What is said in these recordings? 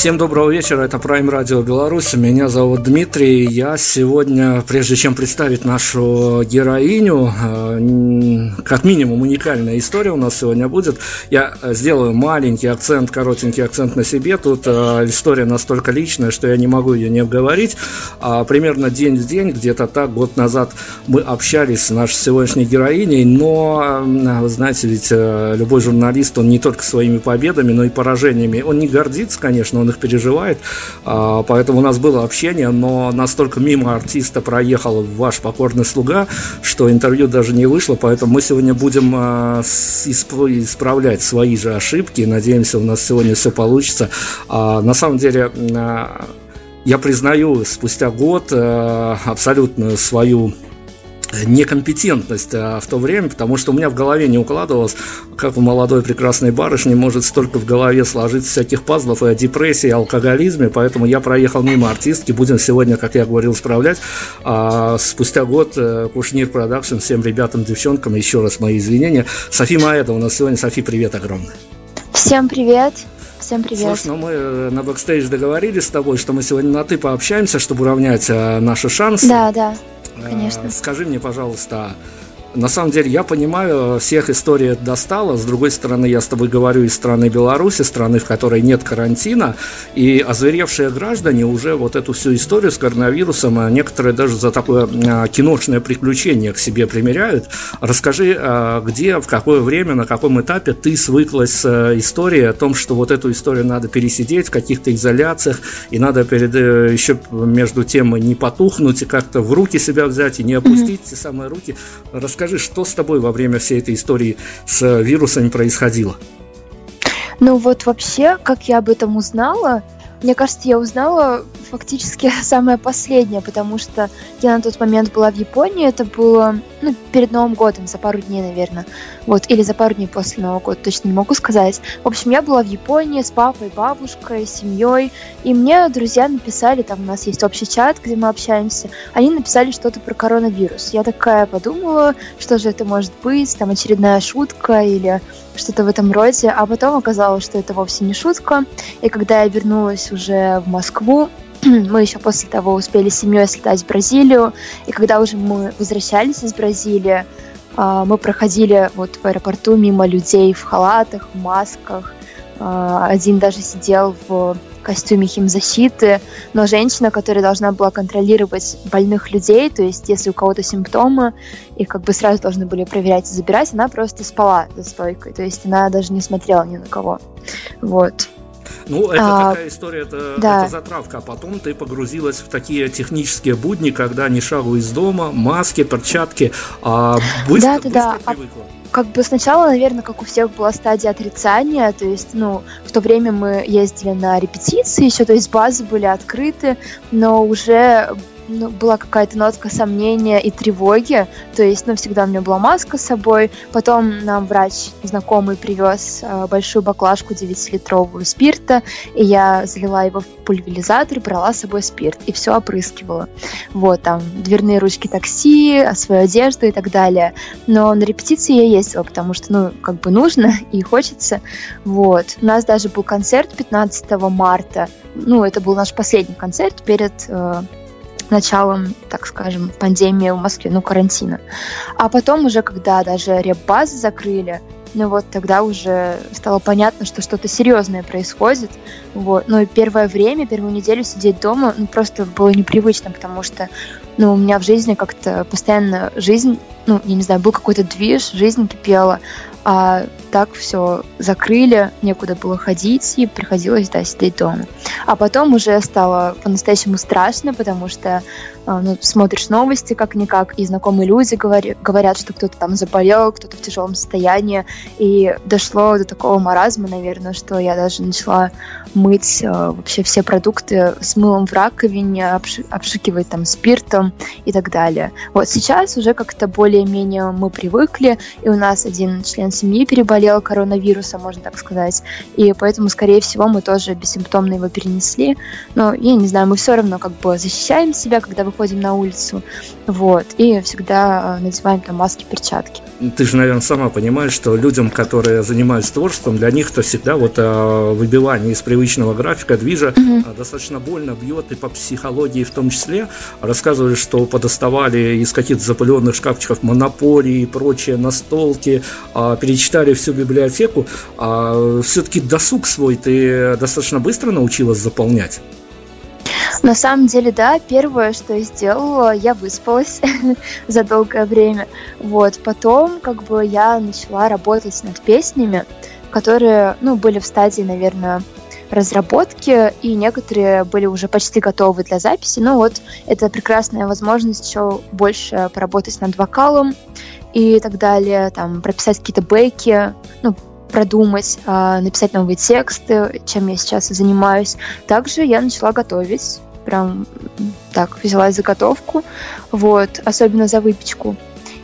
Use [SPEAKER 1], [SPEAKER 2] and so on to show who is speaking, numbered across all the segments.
[SPEAKER 1] Всем доброго вечера, это Prime Radio Беларусь, меня зовут Дмитрий, я сегодня, прежде чем представить нашу героиню, э, как минимум уникальная история у нас сегодня будет, я сделаю маленький акцент, коротенький акцент на себе, тут э, история настолько личная, что я не могу ее не обговорить, а примерно день в день, где-то так, год назад мы общались с нашей сегодняшней героиней, но, вы знаете, ведь э, любой журналист, он не только своими победами, но и поражениями, он не гордится, конечно, он их переживает. А, поэтому у нас было общение, но настолько мимо артиста проехал ваш покорный слуга, что интервью даже не вышло. Поэтому мы сегодня будем а, исправлять свои же ошибки. Надеемся, у нас сегодня все получится. А, на самом деле, я признаю спустя год абсолютно свою некомпетентность а, в то время, потому что у меня в голове не укладывалось, как у молодой прекрасной барышни может столько в голове сложиться всяких пазлов и о депрессии, и алкоголизме, поэтому я проехал мимо артистки, будем сегодня, как я говорил, справлять. А спустя год э, Кушнир Production, всем ребятам, девчонкам, еще раз мои извинения. Софи Маэда у нас сегодня. Софи, привет огромный.
[SPEAKER 2] Всем привет. Всем привет.
[SPEAKER 1] Слушай, ну мы э, на бэкстейдж договорились с тобой, что мы сегодня на «ты» пообщаемся, чтобы уравнять э, наши шансы.
[SPEAKER 2] Да, да. Конечно.
[SPEAKER 1] Скажи мне, пожалуйста, на самом деле, я понимаю, всех история достала. С другой стороны, я с тобой говорю из страны Беларуси, страны, в которой нет карантина. И озверевшие граждане уже вот эту всю историю с коронавирусом, а некоторые даже за такое а, киношное приключение к себе примеряют. Расскажи, а, где, в какое время, на каком этапе ты свыклась с э, историей о том, что вот эту историю надо пересидеть в каких-то изоляциях, и надо перед, э, еще между тем не потухнуть, и как-то в руки себя взять, и не опустить mm-hmm. те самые руки. Расскажи расскажи, что с тобой во время всей этой истории с вирусами происходило?
[SPEAKER 2] Ну вот вообще, как я об этом узнала, мне кажется, я узнала фактически самое последнее, потому что я на тот момент была в Японии, это было ну, перед Новым годом, за пару дней, наверное. Вот, или за пару дней после Нового года, точно не могу сказать. В общем, я была в Японии с папой, бабушкой, семьей, и мне друзья написали, там у нас есть общий чат, где мы общаемся, они написали что-то про коронавирус. Я такая подумала, что же это может быть, там очередная шутка или что-то в этом роде, а потом оказалось, что это вовсе не шутка, и когда я вернулась уже в Москву, мы еще после того успели с семьей слетать в Бразилию, и когда уже мы возвращались из Бразилии, а, мы проходили вот в аэропорту мимо людей в халатах, в масках. А, один даже сидел в костюме химзащиты, но женщина, которая должна была контролировать больных людей, то есть если у кого-то симптомы, их как бы сразу должны были проверять и забирать, она просто спала за стойкой, то есть она даже не смотрела ни на кого. Вот.
[SPEAKER 1] Ну, это а, такая история, это, да. это затравка. А потом ты погрузилась в такие технические будни, когда не шагу из дома, маски, перчатки. А быстро, да, да, быстро да. привыкла.
[SPEAKER 2] как бы сначала, наверное, как у всех была стадия отрицания, то есть, ну, в то время мы ездили на репетиции еще, то есть базы были открыты, но уже ну, была какая-то нотка сомнения и тревоги. То есть, ну, всегда у меня была маска с собой. Потом нам врач знакомый привез э, большую баклажку 9-литровую спирта, и я залила его в пульверизатор, брала с собой спирт и все опрыскивала. Вот, там, дверные ручки такси, свою одежду и так далее. Но на репетиции я ездила, потому что, ну, как бы нужно и хочется. Вот. У нас даже был концерт 15 марта. Ну, это был наш последний концерт перед э, началом, так скажем, пандемии в Москве, ну, карантина. А потом уже, когда даже реп-базы закрыли, ну вот тогда уже стало понятно, что что-то серьезное происходит. Вот. Но первое время, первую неделю сидеть дома, ну, просто было непривычно, потому что ну, у меня в жизни как-то постоянно жизнь, ну, я не знаю, был какой-то движ, жизнь кипела, а так все закрыли, некуда было ходить, и приходилось, да, сидеть дома. А потом уже стало по-настоящему страшно, потому что ну, смотришь новости как-никак, и знакомые люди говори, говорят, что кто-то там заболел, кто-то в тяжелом состоянии, и дошло до такого маразма, наверное, что я даже начала мыть э, вообще все продукты с мылом в раковине, обш, обшикивать там спиртом и так далее. Вот сейчас уже как-то более-менее мы привыкли, и у нас один член семьи переболел коронавирусом, можно так сказать, и поэтому, скорее всего, мы тоже бессимптомно его перенесли, но я не знаю, мы все равно как бы защищаем себя, когда выходим на улицу, вот, и всегда э, надеваем там маски, перчатки.
[SPEAKER 1] Ты же, наверное, сама понимаешь, что людям, которые занимаются творчеством, для них то всегда вот э, выбивание из привычного графика, движа mm-hmm. достаточно больно бьет и по психологии в том числе. Рассказывали, что подоставали из каких-то запыленных шкафчиков монополии и прочие настолки, э, перечитали всю библиотеку. А все-таки досуг свой ты достаточно быстро научилась заполнять?
[SPEAKER 2] На самом деле, да, первое, что я сделала, я выспалась за долгое время. Вот, потом, как бы, я начала работать над песнями, которые, ну, были в стадии, наверное, разработки, и некоторые были уже почти готовы для записи. Ну вот, это прекрасная возможность еще больше поработать над вокалом и так далее, там, прописать какие-то бэки, ну, продумать, а, написать новые тексты, чем я сейчас и занимаюсь. Также я начала готовить прям так взялась за готовку, вот, особенно за выпечку.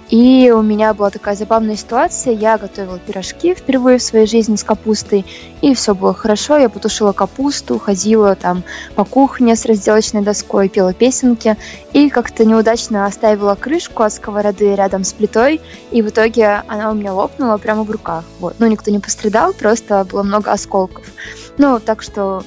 [SPEAKER 2] И у меня была такая забавная ситуация. Я готовила пирожки впервые в своей жизни с капустой, и все было хорошо. Я потушила капусту, ходила там по кухне с разделочной доской, пела песенки, и как-то неудачно оставила крышку от сковороды рядом с плитой, и в итоге она у меня лопнула прямо в руках. Вот. Ну, никто не пострадал, просто было много осколков. Ну, так что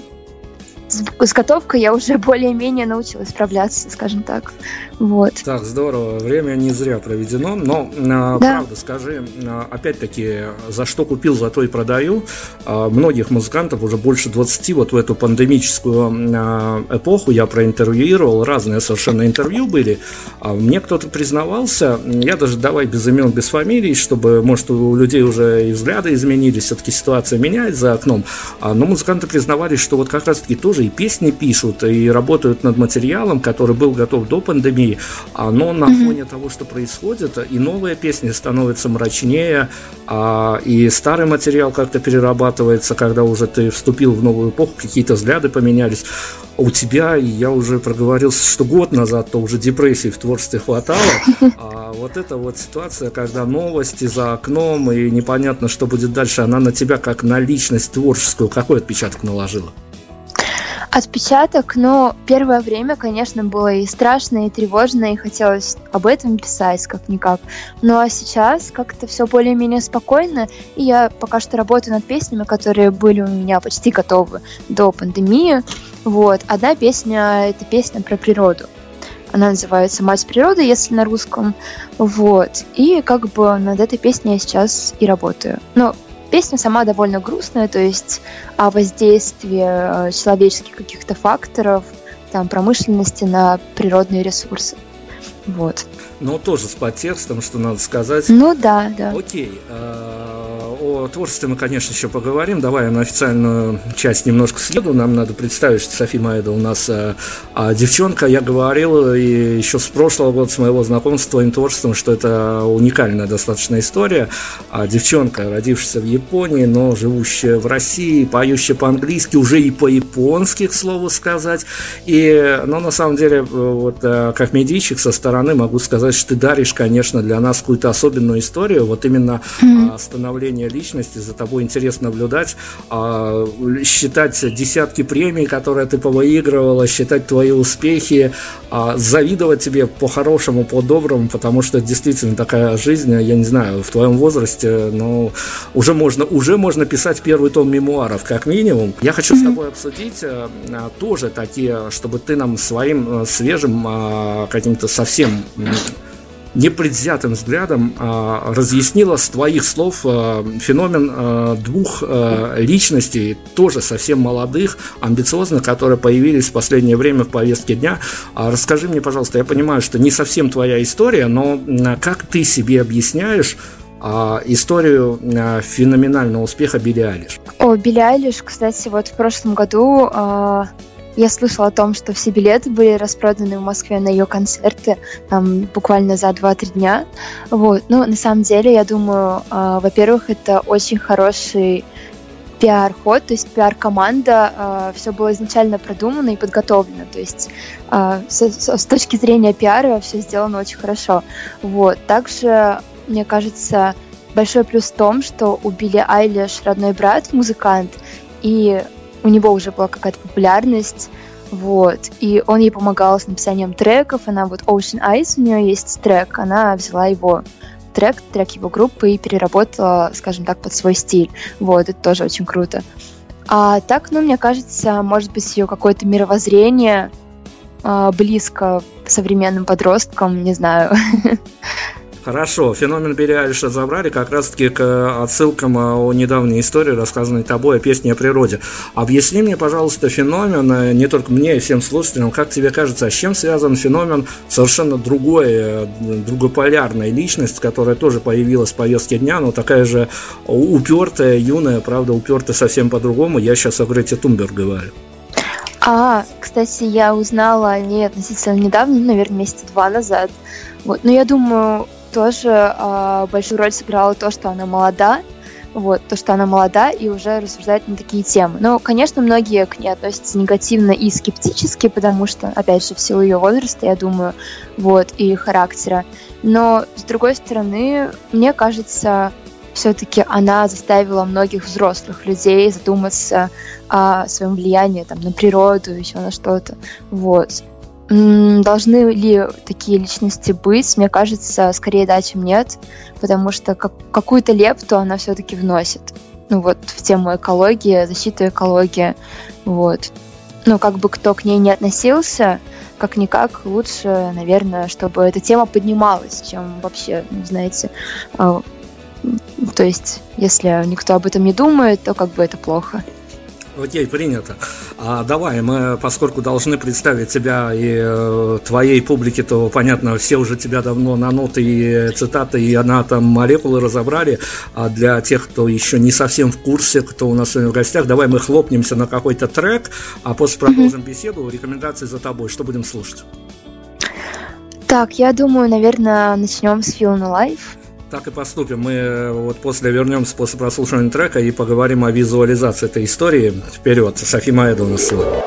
[SPEAKER 2] с, с готовкой я уже более-менее научилась справляться, скажем так. Вот.
[SPEAKER 1] Так, здорово. Время не зря проведено. Но, а, да. правда, скажи, а, опять-таки, за что купил, за то и продаю. А, многих музыкантов уже больше 20 вот в эту пандемическую эпоху я проинтервьюировал. Разные совершенно интервью были. Мне кто-то признавался, я даже давай без имен, без фамилий, чтобы, может, у людей уже и взгляды изменились, все-таки ситуация меняется за окном. Но музыканты признавались, что вот как раз-таки тоже и песни пишут, и работают над материалом, который был готов до пандемии, но на mm-hmm. фоне того, что происходит, и новые песни становятся мрачнее, а, и старый материал как-то перерабатывается, когда уже ты вступил в новую эпоху, какие-то взгляды поменялись. У тебя, я уже проговорился, что год назад, то уже депрессии в творчестве хватало, а вот эта вот ситуация, когда новости за окном, и непонятно, что будет дальше, она на тебя как на личность творческую, какой отпечаток наложила?
[SPEAKER 2] Отпечаток, но первое время, конечно, было и страшно, и тревожно, и хотелось об этом писать как-никак. Ну а сейчас как-то все более-менее спокойно, и я пока что работаю над песнями, которые были у меня почти готовы до пандемии. Вот. Одна песня — это песня про природу. Она называется «Мать природы», если на русском. Вот. И как бы над этой песней я сейчас и работаю. Но Песня сама довольно грустная, то есть о воздействии э, человеческих каких-то факторов, там, промышленности на природные ресурсы. Вот.
[SPEAKER 1] Но тоже с подтекстом, что надо сказать.
[SPEAKER 2] Ну да, да.
[SPEAKER 1] Окей. А, о творчестве мы, конечно, еще поговорим. Давай я на официальную часть немножко съеду. Нам надо представить, что София Маэда у нас а, а, девчонка. Я говорил и еще с прошлого года, с моего знакомства с твоим творчеством, что это уникальная достаточно история. А, девчонка, родившаяся в Японии, но живущая в России, поющая по-английски, уже и по-японски, к слову сказать. И, но на самом деле, вот а, как медийщик со стороны могу сказать, что ты даришь, конечно, для нас какую-то особенную историю. Вот именно mm-hmm. становление личности, за тобой интересно наблюдать, а, считать десятки премий, которые ты повыигрывала, считать твои успехи, а, завидовать тебе по-хорошему, по-доброму, потому что действительно такая жизнь, я не знаю, в твоем возрасте, но уже можно, уже можно писать первый том мемуаров, как минимум. Я хочу с тобой обсудить а, тоже такие, чтобы ты нам своим свежим каким-то совсем непредвзятым взглядом э, разъяснила с твоих слов э, феномен э, двух э, личностей, тоже совсем молодых, амбициозных, которые появились в последнее время в повестке дня. А расскажи мне, пожалуйста, я понимаю, что не совсем твоя история, но э, как ты себе объясняешь а, историю а, феноменального успеха Билли Айлиш.
[SPEAKER 2] О, Билли Айлиш, кстати, вот в прошлом году а, я слышала о том, что все билеты были распроданы в Москве на ее концерты там, буквально за 2-3 дня. Вот. Но на самом деле, я думаю, э, во-первых, это очень хороший пиар-ход, то есть пиар-команда, э, все было изначально продумано и подготовлено, то есть э, с, с точки зрения пиара все сделано очень хорошо. Вот. Также, мне кажется, большой плюс в том, что у Билли Айлиш родной брат музыкант, и у него уже была какая-то популярность, вот, и он ей помогал с написанием треков, она вот Ocean Eyes, у нее есть трек, она взяла его трек, трек его группы и переработала, скажем так, под свой стиль, вот, это тоже очень круто. А так, ну, мне кажется, может быть, ее какое-то мировоззрение а, близко современным подросткам, не знаю.
[SPEAKER 1] Хорошо, феномен Билли забрали как раз-таки к э, отсылкам э, о недавней истории, рассказанной тобой о песне о природе. Объясни мне, пожалуйста, феномен, э, не только мне и всем слушателям, как тебе кажется, а с чем связан феномен совершенно другой, другополярной личность, которая тоже появилась в повестке дня, но такая же упертая, юная, правда, упертая совсем по-другому. Я сейчас о Грете Тумберг говорю.
[SPEAKER 2] А, кстати, я узнала о ней относительно недавно, наверное, месяца два назад. Вот. Но я думаю, тоже э, большую роль сыграло то, что она молода, вот, то, что она молода и уже рассуждает на такие темы. Но, конечно, многие к ней относятся негативно и скептически, потому что, опять же, в силу ее возраста, я думаю, вот, и характера. Но, с другой стороны, мне кажется, все-таки она заставила многих взрослых людей задуматься о своем влиянии там, на природу, еще на что-то. Вот. Должны ли такие личности быть? Мне кажется, скорее да, чем нет, потому что как, какую-то лепту она все-таки вносит. Ну вот, в тему экологии, защиты экологии. Вот. Ну, как бы кто к ней не относился, как-никак лучше, наверное, чтобы эта тема поднималась, чем вообще, ну, знаете, а, то есть, если никто об этом не думает, то как бы это плохо.
[SPEAKER 3] Окей, принято. А давай, мы, поскольку должны представить тебя и э, твоей публике, то, понятно, все уже тебя давно на ноты и цитаты и она там молекулы разобрали, а для тех, кто еще не совсем в курсе, кто у нас сегодня в гостях, давай мы хлопнемся на какой-то трек, а после продолжим mm-hmm. беседу, рекомендации за тобой, что будем слушать?
[SPEAKER 2] Так, я думаю, наверное, начнем с Feel Life.
[SPEAKER 3] Так и поступим. Мы э, вот после вернемся после прослушивания трека и поговорим о визуализации этой истории. Вперед, Софи Маэда у нас сегодня.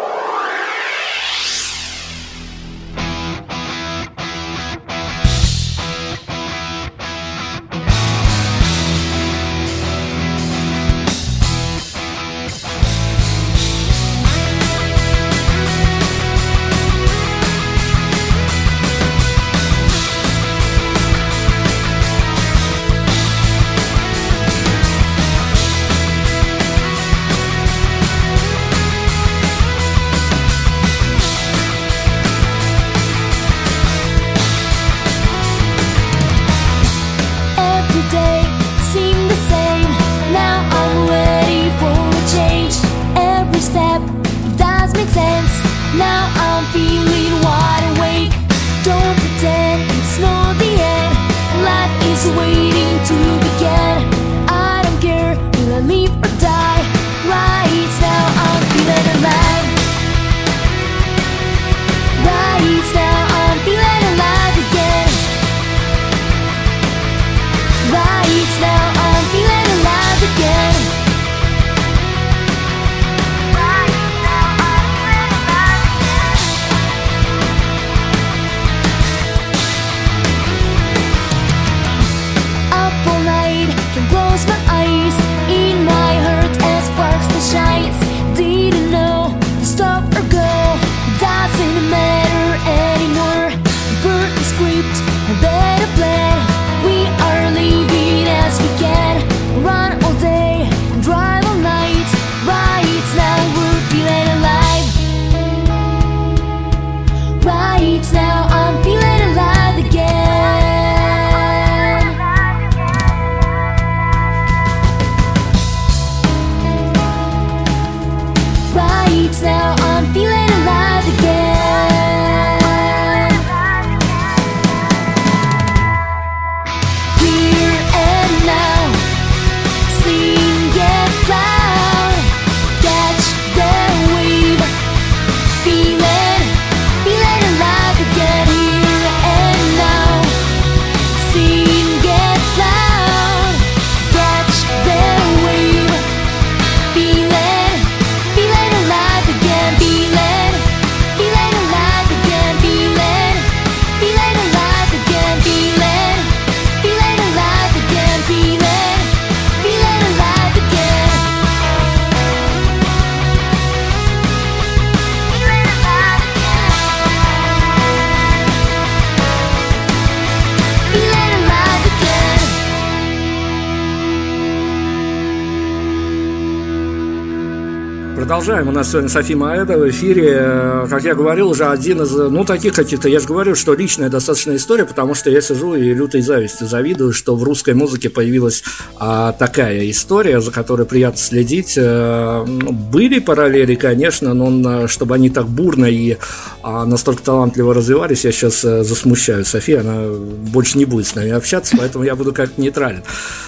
[SPEAKER 3] time Нас сегодня Софи Маэда в эфире. Как я говорил, уже один из, ну, таких каких-то, я же говорю, что личная достаточно история, потому что я сижу и лютой завистью завидую, что в русской музыке появилась а, такая история, за которой приятно следить. А, были параллели, конечно, но чтобы они так бурно и а, настолько талантливо развивались, я сейчас а, засмущаю Софи, она больше не будет с нами общаться, поэтому я буду как-то нейтрален.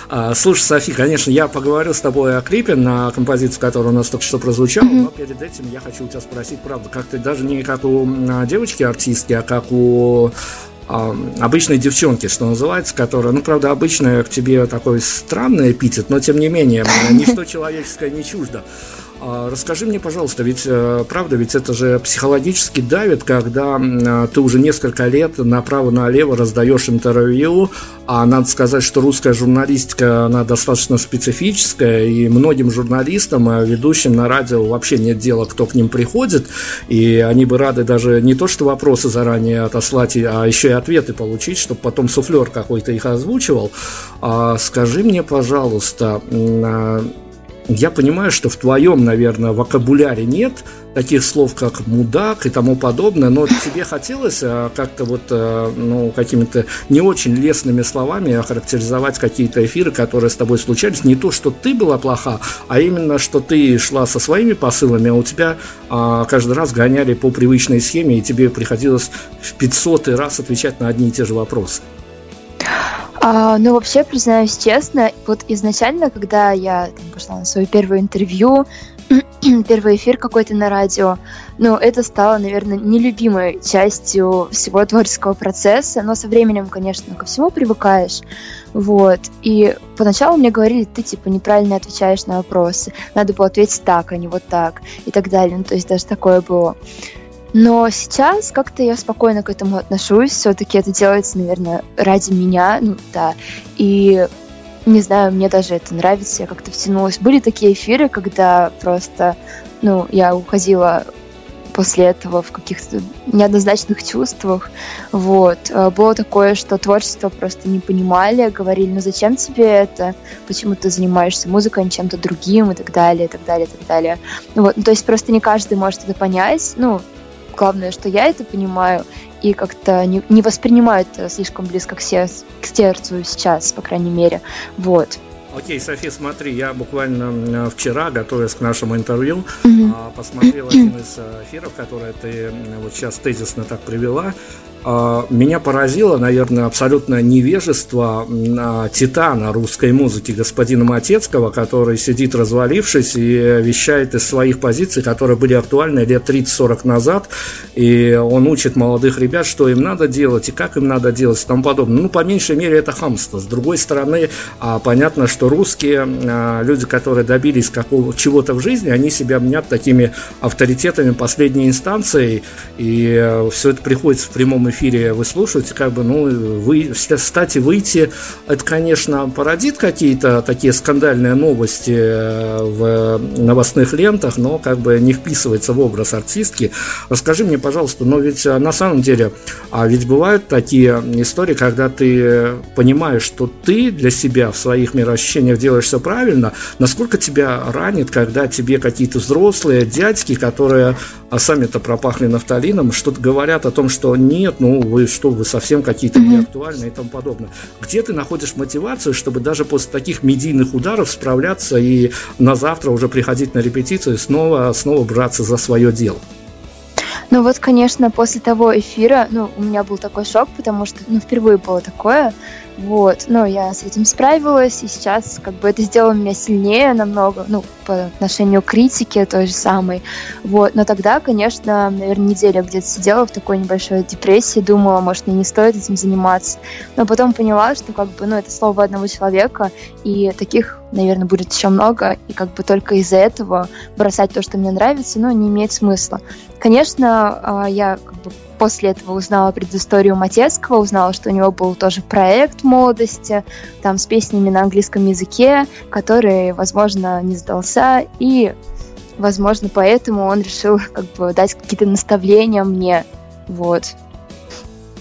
[SPEAKER 3] А, слушай, Софи, конечно, я поговорю с тобой о клипе на композицию, которая у нас только что прозвучала, mm-hmm. но перед этим я хочу у тебя спросить, правда, как ты даже не как у девочки-артистки, а как у
[SPEAKER 1] а, обычной девчонки, что называется, которая, ну, правда, обычная к тебе такой странный эпитет, но тем не менее, ничто человеческое не чуждо. А, расскажи мне, пожалуйста, ведь э, правда, ведь это же психологически давит, когда э, ты уже несколько лет направо-налево раздаешь интервью, а надо сказать, что русская журналистика, она достаточно специфическая, и многим журналистам, э, ведущим на радио вообще нет дела, кто к ним приходит, и они бы рады даже не то, что вопросы заранее отослать, а еще и ответы получить, чтобы потом суфлер какой-то их озвучивал. А скажи мне, пожалуйста, я понимаю, что в твоем, наверное, вокабуляре нет таких слов, как мудак и тому подобное, но тебе хотелось а, как-то вот, а, ну, какими-то не очень лестными словами охарактеризовать какие-то эфиры, которые с тобой случались. Не то, что ты была плоха, а именно, что ты шла со своими посылами, а у тебя а, каждый раз гоняли по привычной схеме, и тебе приходилось в 500 раз отвечать на одни и те же вопросы.
[SPEAKER 2] А, ну, вообще, признаюсь честно, вот изначально, когда я там, пошла на свое первое интервью, первый эфир какой-то на радио, ну, это стало, наверное, нелюбимой частью всего творческого процесса, но со временем, конечно, ко всему привыкаешь, вот, и поначалу мне говорили, ты, типа, неправильно отвечаешь на вопросы, надо было ответить так, а не вот так, и так далее, ну, то есть даже такое было. Но сейчас как-то я спокойно к этому отношусь. Все-таки это делается, наверное, ради меня, ну да. И не знаю, мне даже это нравится, я как-то втянулась. Были такие эфиры, когда просто, ну, я уходила после этого в каких-то неоднозначных чувствах. Вот. А было такое, что творчество просто не понимали, говорили, ну зачем тебе это, почему ты занимаешься музыкой, а не чем-то другим и так далее, и так далее, и так далее. Вот. Ну, то есть просто не каждый может это понять. Ну, Главное, что я это понимаю и как-то не, не воспринимаю это слишком близко к, сердцу, к сердцу сейчас, по крайней мере. Вот.
[SPEAKER 1] Окей, Софи, смотри, я буквально вчера, готовясь к нашему интервью, mm-hmm. посмотрел один из э, эфиров, который ты вот сейчас тезисно так привела. А, меня поразило, наверное, абсолютно невежество титана русской музыки господина Матецкого, который сидит развалившись и вещает из своих позиций, которые были актуальны лет 30-40 назад, и он учит молодых ребят, что им надо делать и как им надо делать и тому подобное. Ну, по меньшей мере, это хамство. С другой стороны, а, понятно, что русские а, люди, которые добились какого чего-то в жизни, они себя мнят такими авторитетами последней инстанции, и э, все это приходится в прямом эфире эфире вы слушаете, как бы, ну, вы, кстати, выйти, это, конечно, породит какие-то такие скандальные новости э, в новостных лентах, но как бы не вписывается в образ артистки. Расскажи мне, пожалуйста, но ведь э, на самом деле, а ведь бывают такие истории, когда ты понимаешь, что ты для себя в своих мироощущениях делаешь все правильно, насколько тебя ранит, когда тебе какие-то взрослые дядьки, которые а сами-то пропахли нафталином, что-то говорят о том, что нет, ну вы что, вы совсем какие-то mm-hmm. неактуальные и тому подобное. Где ты находишь мотивацию, чтобы даже после таких медийных ударов справляться и на завтра уже приходить на репетицию и снова, снова браться за свое дело?
[SPEAKER 2] Ну вот, конечно, после того эфира, ну, у меня был такой шок, потому что, ну, впервые было такое, вот, но я с этим справилась, и сейчас как бы это сделало меня сильнее намного, ну, по отношению к критике той же самой, вот, но тогда, конечно, наверное, неделю где-то сидела в такой небольшой депрессии, думала, может, мне не стоит этим заниматься, но потом поняла, что как бы, ну, это слово одного человека, и таких, наверное, будет еще много, и как бы только из-за этого бросать то, что мне нравится, ну, не имеет смысла. Конечно, а, я как бы после этого узнала предысторию Матецкого, узнала, что у него был тоже проект молодости, там с песнями на английском языке, который, возможно, не сдался, и, возможно, поэтому он решил как бы дать какие-то наставления мне, вот.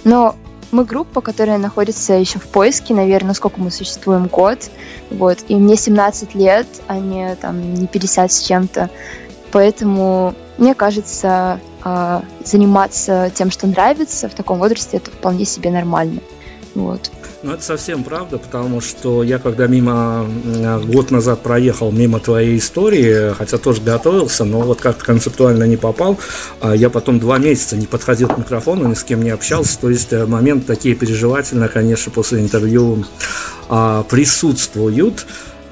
[SPEAKER 2] Но мы группа, которая находится еще в поиске, наверное, сколько мы существуем, год, вот, и мне 17 лет, а не там не 50 с чем-то, поэтому мне кажется, а, заниматься тем, что нравится в таком возрасте, это вполне себе нормально. Вот.
[SPEAKER 1] Ну, это совсем правда, потому что я когда мимо, год назад проехал мимо твоей истории, хотя тоже готовился, но вот как концептуально не попал, а я потом два месяца не подходил к микрофону, ни с кем не общался, то есть э, момент такие переживательные, конечно, после интервью а, присутствуют.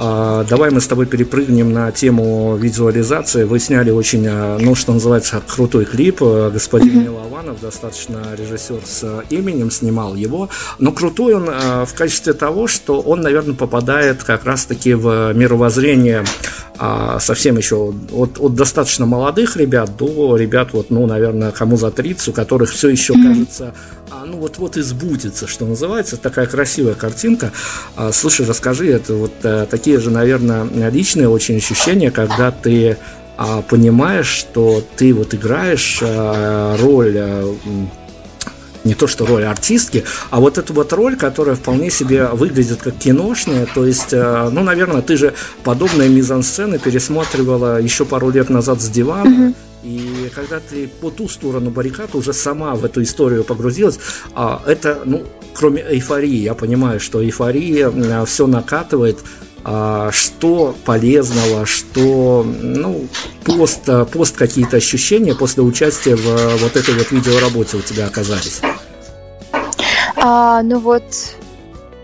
[SPEAKER 1] А, давай мы с тобой перепрыгнем на тему визуализации. Вы сняли очень, а, ну, что называется, крутой клип. Господин Милованов, достаточно режиссер с именем, снимал его. Но крутой он а, в качестве того, что он, наверное, попадает как раз-таки в мировоззрение совсем еще от, от достаточно молодых ребят до ребят, вот, ну, наверное, кому за 30, у которых все еще кажется, ну, вот-вот избудется, что называется. Такая красивая картинка. Слушай, расскажи, это вот э, такие же, наверное, личные очень ощущения, когда ты а, понимаешь, что ты вот играешь а, роль а, не то что роль артистки, а вот эту вот роль, которая вполне себе выглядит как киношная, то есть, а, ну, наверное, ты же подобные мизансцены пересматривала еще пару лет назад с дивана, mm-hmm. И когда ты по ту сторону баррикад уже сама в эту историю погрузилась, а это, ну, кроме эйфории, я понимаю, что эйфория все накатывает, а, что полезного, что ну, пост, пост какие-то ощущения после участия в вот этой вот видеоработе у тебя оказались?
[SPEAKER 2] А, ну вот,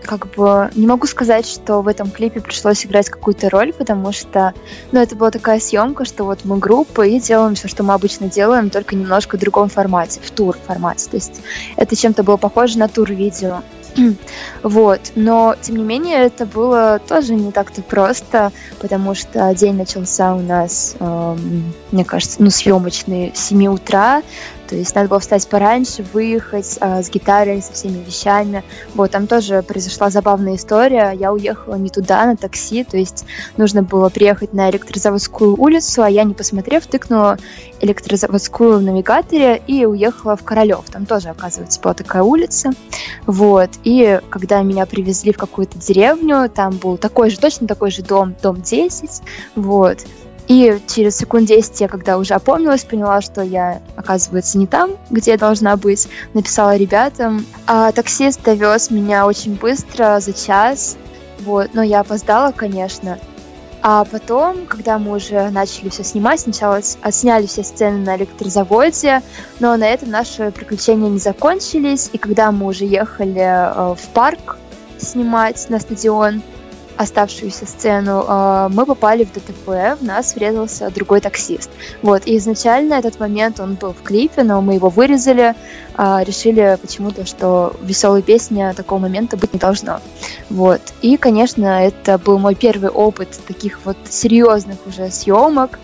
[SPEAKER 2] как бы не могу сказать, что в этом клипе пришлось играть какую-то роль, потому что, ну, это была такая съемка, что вот мы группа и делаем все, что мы обычно делаем, только немножко в другом формате, в тур формате. То есть это чем-то было похоже на тур-видео. Вот, но тем не менее это было тоже не так-то просто, потому что день начался у нас, эм, мне кажется, ну съемочный с 7 утра, то есть надо было встать пораньше, выехать э, с гитарой, со всеми вещами. Вот, там тоже произошла забавная история. Я уехала не туда, на такси, то есть нужно было приехать на электрозаводскую улицу, а я, не посмотрев, тыкнула электрозаводскую в навигаторе и уехала в Королев. Там тоже, оказывается, была такая улица. Вот, и когда меня привезли в какую-то деревню, там был такой же, точно такой же дом, дом 10, вот, и через секунд 10 я, когда уже опомнилась, поняла, что я, оказывается, не там, где я должна быть. Написала ребятам. А таксист довез меня очень быстро, за час. Вот, но я опоздала, конечно. А потом, когда мы уже начали все снимать, сначала отсняли все сцены на электрозаводе, но на этом наши приключения не закончились. И когда мы уже ехали э, в парк снимать на стадион, оставшуюся сцену, а, мы попали в ДТП, в нас врезался другой таксист. Вот, и изначально этот момент, он был в клипе, но мы его вырезали, а, решили почему-то, что веселой песня такого момента быть не должно. Вот, и, конечно, это был мой первый опыт таких вот серьезных уже съемок,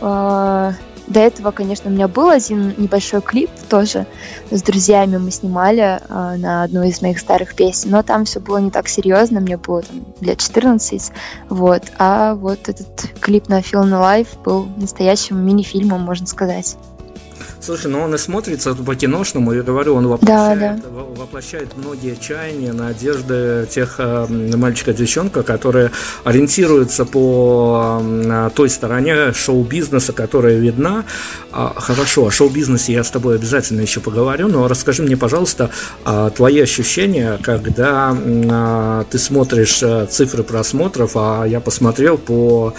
[SPEAKER 2] а, до этого, конечно, у меня был один небольшой клип тоже с друзьями. Мы снимали э, на одну из моих старых песен, но там все было не так серьезно, мне было там лет 14, вот, а вот этот клип на Feel Alive был настоящим мини-фильмом, можно сказать.
[SPEAKER 1] Слушай, ну он и смотрится по-киношному, я говорю, он воплощает, да, да. воплощает многие чаяния, надежды тех э, мальчика девчонка, которые ориентируются по э, той стороне шоу-бизнеса, которая видна. А, хорошо, о шоу-бизнесе я с тобой обязательно еще поговорю, но расскажи мне, пожалуйста, э, твои ощущения, когда э, ты смотришь э, цифры просмотров, а я посмотрел по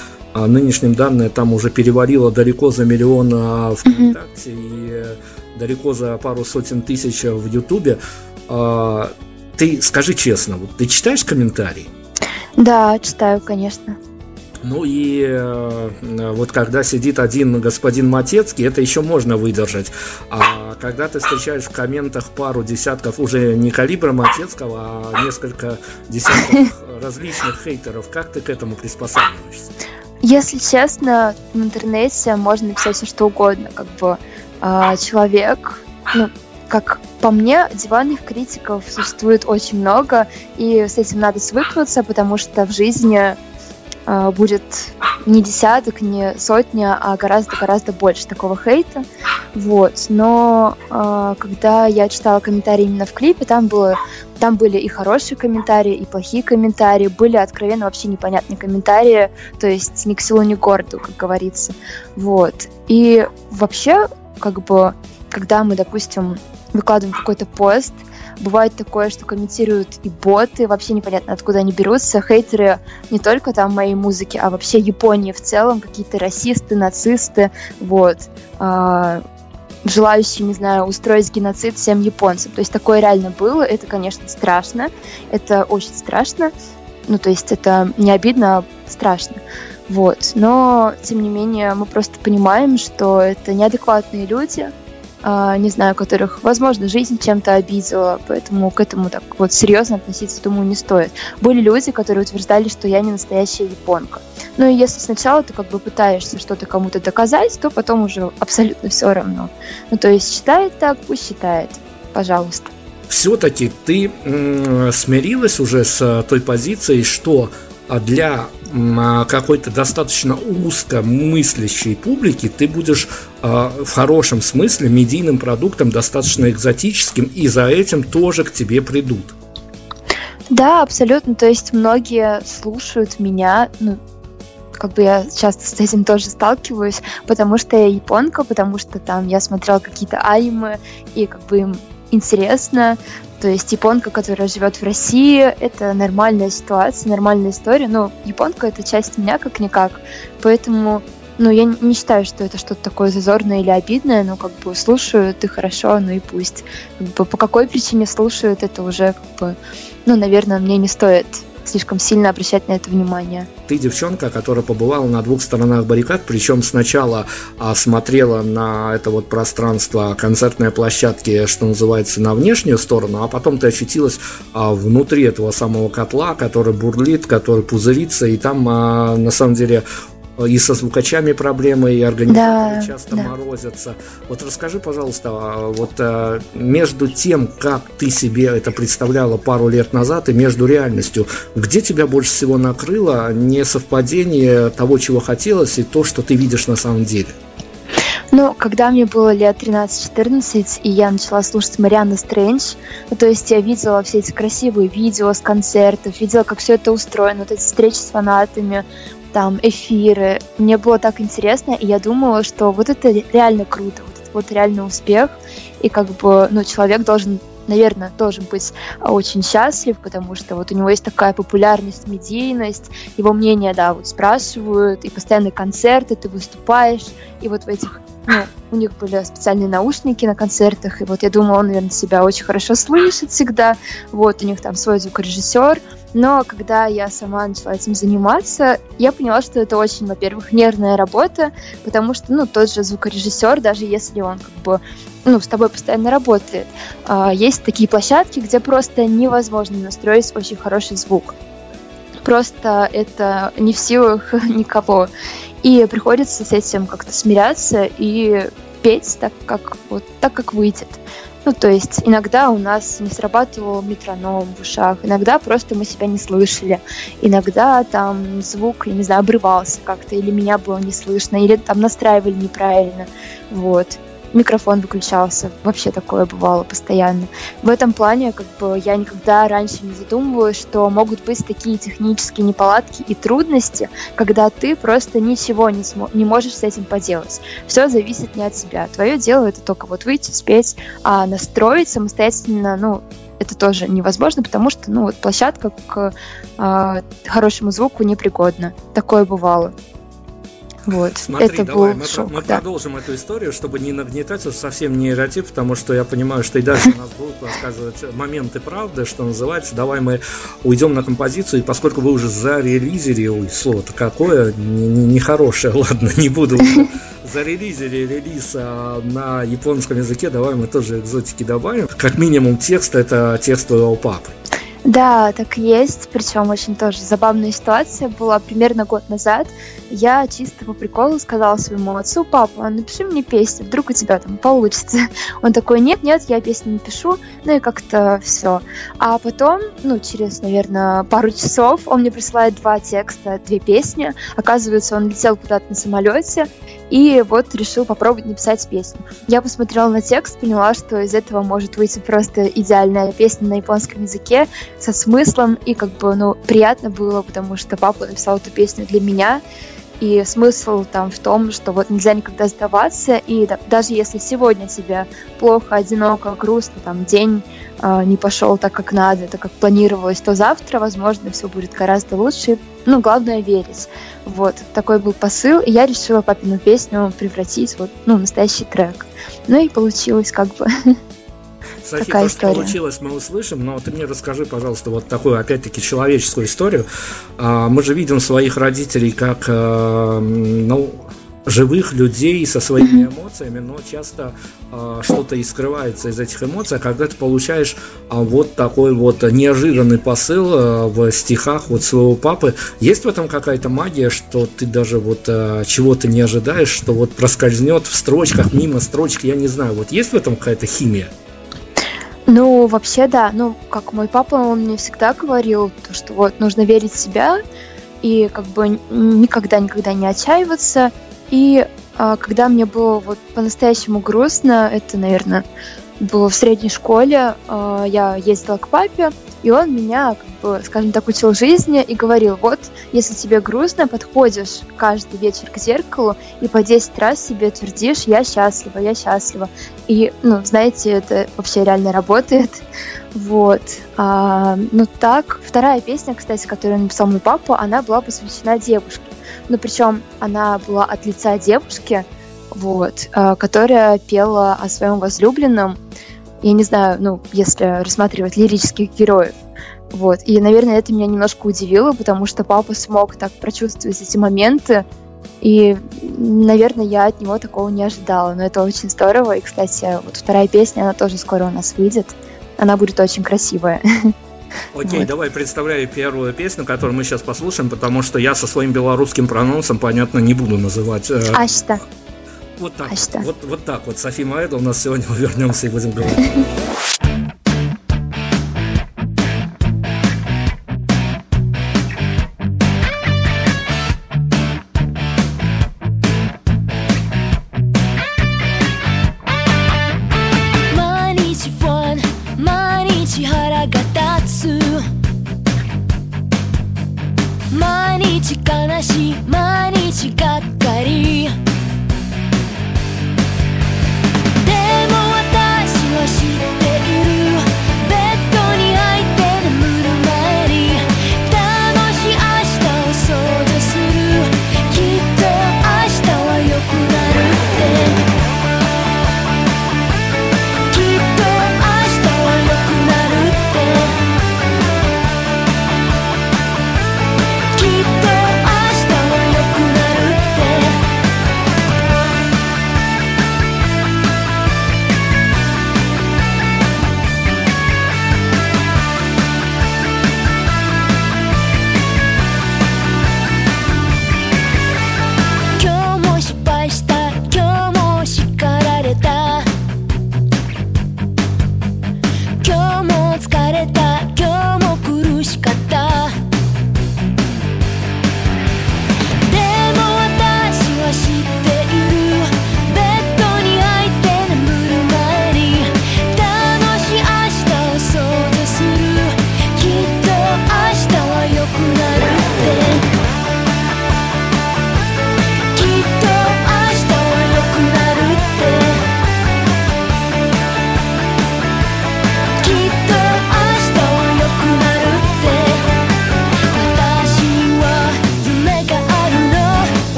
[SPEAKER 1] нынешним данным там уже перевалило далеко за миллион а, ВКонтакте mm-hmm. и э, далеко за пару сотен тысяч в Ютубе. А, ты скажи честно, вот ты читаешь комментарии?
[SPEAKER 2] Да, читаю, конечно.
[SPEAKER 1] Ну и э, вот когда сидит один господин Матецкий, это еще можно выдержать. А когда ты встречаешь в комментах пару десятков уже не калибра Матецкого, а несколько десятков различных хейтеров, как ты к этому приспосабливаешься?
[SPEAKER 2] Если честно, в интернете можно написать все что угодно. Как бы э, человек, ну, как по мне, диванных критиков существует очень много, и с этим надо свыкнуться, потому что в жизни будет не десяток, не сотня, а гораздо-гораздо больше такого хейта. Вот. Но э, когда я читала комментарии именно в клипе, там было там были и хорошие комментарии, и плохие комментарии, были откровенно вообще непонятные комментарии, то есть ни к селу, ни к городу, как говорится. Вот. И вообще, как бы, когда мы, допустим, выкладываем какой-то пост, бывает такое, что комментируют и боты, вообще непонятно, откуда они берутся, хейтеры не только там моей музыки, а вообще Японии в целом, какие-то расисты, нацисты, вот. А, желающие, не знаю, устроить геноцид всем японцам. То есть такое реально было, это, конечно, страшно, это очень страшно. ну, то есть это не обидно, а страшно. Вот. Но, тем не менее, мы просто понимаем, что это неадекватные люди, не знаю, которых, возможно, жизнь чем-то обидела, поэтому к этому так вот серьезно относиться, думаю, не стоит. Были люди, которые утверждали, что я не настоящая японка. Ну и если сначала ты как бы пытаешься что-то кому-то доказать, то потом уже абсолютно все равно. Ну то есть считает так, пусть считает. Пожалуйста.
[SPEAKER 1] Все-таки ты смирилась уже с той позицией, что для а, какой-то достаточно узко мыслящей публики ты будешь э, в хорошем смысле медийным продуктом достаточно экзотическим, и за этим тоже к тебе придут.
[SPEAKER 2] Да, абсолютно. То есть многие слушают меня, ну, как бы я часто с этим тоже сталкиваюсь, потому что я японка, потому что там я смотрела какие-то анимы, и как бы им интересно, то есть японка, которая живет в России, это нормальная ситуация, нормальная история. Но японка это часть меня как-никак. Поэтому ну, я не считаю, что это что-то такое зазорное или обидное, но как бы слушают и хорошо, ну и пусть. Как бы, по какой причине слушают, это уже как бы, ну, наверное, мне не стоит слишком сильно обращать на это внимание.
[SPEAKER 1] Ты девчонка, которая побывала на двух сторонах баррикад, причем сначала а, смотрела на это вот пространство концертной площадки, что называется, на внешнюю сторону, а потом ты очутилась а, внутри этого самого котла, который бурлит, который пузырится, и там а, на самом деле и со звукачами проблемы, и организаторы да, часто да. морозятся. Вот расскажи, пожалуйста, а, вот а, между тем, как ты себе это представляла пару лет назад, и между реальностью, где тебя больше всего накрыло не совпадение того, чего хотелось, и то, что ты видишь на самом деле?
[SPEAKER 2] Ну, когда мне было лет 13-14, и я начала слушать Марианна Стрэндж, ну, то есть я видела все эти красивые видео с концертов, видела, как все это устроено, вот эти встречи с фанатами, там эфиры. Мне было так интересно, и я думала, что вот это реально круто, вот это вот реально успех, и как бы, ну, человек должен наверное, должен быть очень счастлив, потому что вот у него есть такая популярность, медийность, его мнение, да, вот спрашивают, и постоянные концерты, ты выступаешь, и вот в этих, ну, у них были специальные наушники на концертах, и вот я думала, он, наверное, себя очень хорошо слышит всегда, вот, у них там свой звукорежиссер, но когда я сама начала этим заниматься, я поняла, что это очень, во-первых, нервная работа, потому что, ну, тот же звукорежиссер, даже если он как бы ну, с тобой постоянно работает. А, есть такие площадки, где просто невозможно настроить очень хороший звук. Просто это не в силах никого. И приходится с этим как-то смиряться и петь так, как, вот, так, как выйдет. Ну, то есть иногда у нас не срабатывал метроном в ушах, иногда просто мы себя не слышали, иногда там звук, я не знаю, обрывался как-то, или меня было не слышно, или там настраивали неправильно, вот микрофон выключался. Вообще такое бывало постоянно. В этом плане как бы я никогда раньше не задумывалась, что могут быть такие технические неполадки и трудности, когда ты просто ничего не, смо- не можешь с этим поделать. Все зависит не от тебя. Твое дело это только вот выйти, спеть, а настроить самостоятельно, ну, это тоже невозможно, потому что, ну, площадка к э, хорошему звуку непригодна. Такое бывало. Вот.
[SPEAKER 1] Смотри, это давай, был мы, шок, мы да. продолжим эту историю, чтобы не нагнетать уж совсем нейротип, потому что я понимаю, что и дальше у нас будут рассказывать моменты правды, что называется. Давай мы уйдем на композицию, и поскольку вы уже зарелизили, ой, слово-то какое, нехорошее, не, не ладно, не буду зарелизили релиз а, на японском языке, давай мы тоже экзотики добавим. Как минимум текст это текст твоего папы.
[SPEAKER 2] Да, так есть. Причем очень тоже забавная ситуация была примерно год назад. Я чисто по приколу сказала своему отцу, папа, напиши мне песню, вдруг у тебя там получится. Он такой, нет, нет, я песню не пишу. Ну и как-то все. А потом, ну, через, наверное, пару часов он мне присылает два текста, две песни. Оказывается, он летел куда-то на самолете, и вот решил попробовать написать песню. Я посмотрела на текст, поняла, что из этого может выйти просто идеальная песня на японском языке со смыслом, и как бы, ну, приятно было, потому что папа написал эту песню для меня, и смысл там в том, что вот нельзя никогда сдаваться, и да, даже если сегодня тебе плохо, одиноко, грустно, там день э, не пошел так, как надо, так как планировалось, то завтра, возможно, все будет гораздо лучше. Ну, главное верить. Вот, такой был посыл, и я решила папину песню превратить вот, ну, настоящий трек. Ну и получилось как бы.
[SPEAKER 1] Софи, такая то, история. что получилось, мы услышим, но ты мне расскажи, пожалуйста, вот такую, опять-таки, человеческую историю. А, мы же видим своих родителей как, э, ну, живых людей со своими эмоциями, но часто э, что-то и скрывается из этих эмоций, а когда ты получаешь э, вот такой вот неожиданный посыл э, в стихах вот своего папы, есть в этом какая-то магия, что ты даже вот э, чего-то не ожидаешь, что вот проскользнет в строчках, мимо строчки, я не знаю, вот есть в этом какая-то химия?
[SPEAKER 2] Ну, вообще, да. Ну, как мой папа, он мне всегда говорил, то, что вот нужно верить в себя и как бы никогда-никогда не отчаиваться, и а, когда мне было вот по-настоящему грустно, это, наверное, было в средней школе, а, я ездила к папе, и он меня, как бы, скажем так, учил жизни и говорил, вот, если тебе грустно, подходишь каждый вечер к зеркалу и по 10 раз себе твердишь «я счастлива, я счастлива». И, ну, знаете, это вообще реально работает. Вот. А, ну так, вторая песня, кстати, которую написал мой папа, она была посвящена девушке. Ну, причем она была от лица девушки, вот, а, которая пела о своем возлюбленном. Я не знаю, ну, если рассматривать лирических героев. Вот. И, наверное, это меня немножко удивило, потому что папа смог так прочувствовать эти моменты. И, наверное, я от него такого не ожидала. Но это очень здорово. И, кстати, вот вторая песня, она тоже скоро у нас выйдет. Она будет очень красивая.
[SPEAKER 1] Окей, вот. давай представляю первую песню, которую мы сейчас послушаем, потому что я со своим белорусским прононсом, понятно, не буду называть. Э...
[SPEAKER 2] Ашта.
[SPEAKER 1] Вот так. Ашта. Вот, вот так вот. Софи Маэда у нас сегодня мы вернемся и будем говорить.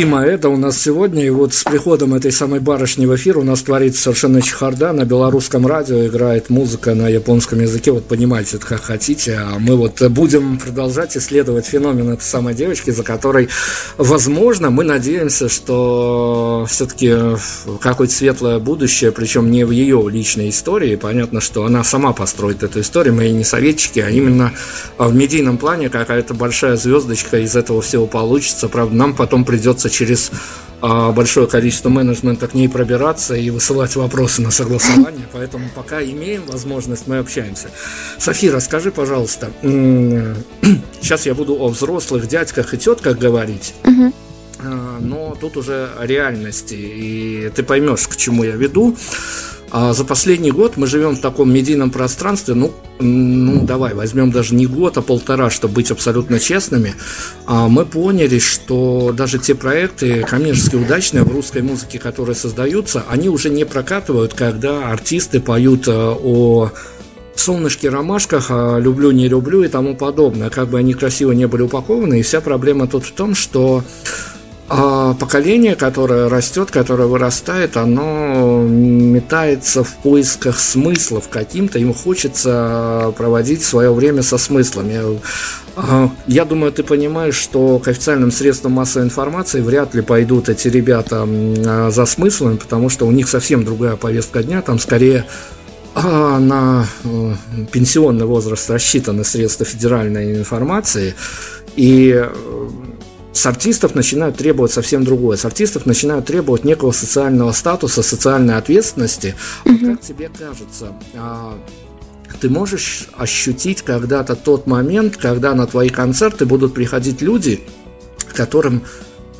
[SPEAKER 1] Софи Маэда у нас сегодня, и вот с приходом этой самой барышни в эфир у нас творится совершенно чехарда. На белорусском радио играет музыка на японском языке, вот понимаете это как хотите. А мы вот будем продолжать исследовать феномен этой самой девочки, за которой, возможно, мы надеемся, что все-таки какое-то светлое будущее, причем не в ее личной истории. Понятно, что она сама построит эту историю, мы и не советчики, а именно в медийном плане какая-то большая звездочка из этого всего получится. Правда, нам потом придется придется через а, большое количество менеджмента к ней пробираться и высылать вопросы на согласование, поэтому пока имеем возможность, мы общаемся. Софи, расскажи, пожалуйста, сейчас я буду о взрослых дядьках и тетках говорить, но тут уже реальности, и ты поймешь, к чему я веду. А за последний год мы живем в таком медийном пространстве, ну, ну давай, возьмем даже не год, а полтора, чтобы быть абсолютно честными. А мы поняли, что даже те проекты коммерчески удачные в русской музыке, которые создаются, они уже не прокатывают, когда артисты поют э, о солнышке, ромашках, а люблю, не люблю и тому подобное. Как бы они красиво не были упакованы, и вся проблема тут в том, что а поколение, которое растет, которое вырастает, оно метается в поисках смыслов каким-то, ему хочется проводить свое время со смыслами. Я думаю, ты понимаешь, что к официальным средствам массовой информации вряд ли пойдут эти ребята а, за смыслами, потому что у них совсем другая повестка дня, там скорее а, на э, пенсионный возраст рассчитаны средства федеральной информации, и э, с артистов начинают требовать совсем другое. С артистов начинают требовать некого социального статуса, социальной ответственности. Mm-hmm. Как тебе кажется, а, ты можешь ощутить когда-то тот момент, когда на твои концерты будут приходить люди, которым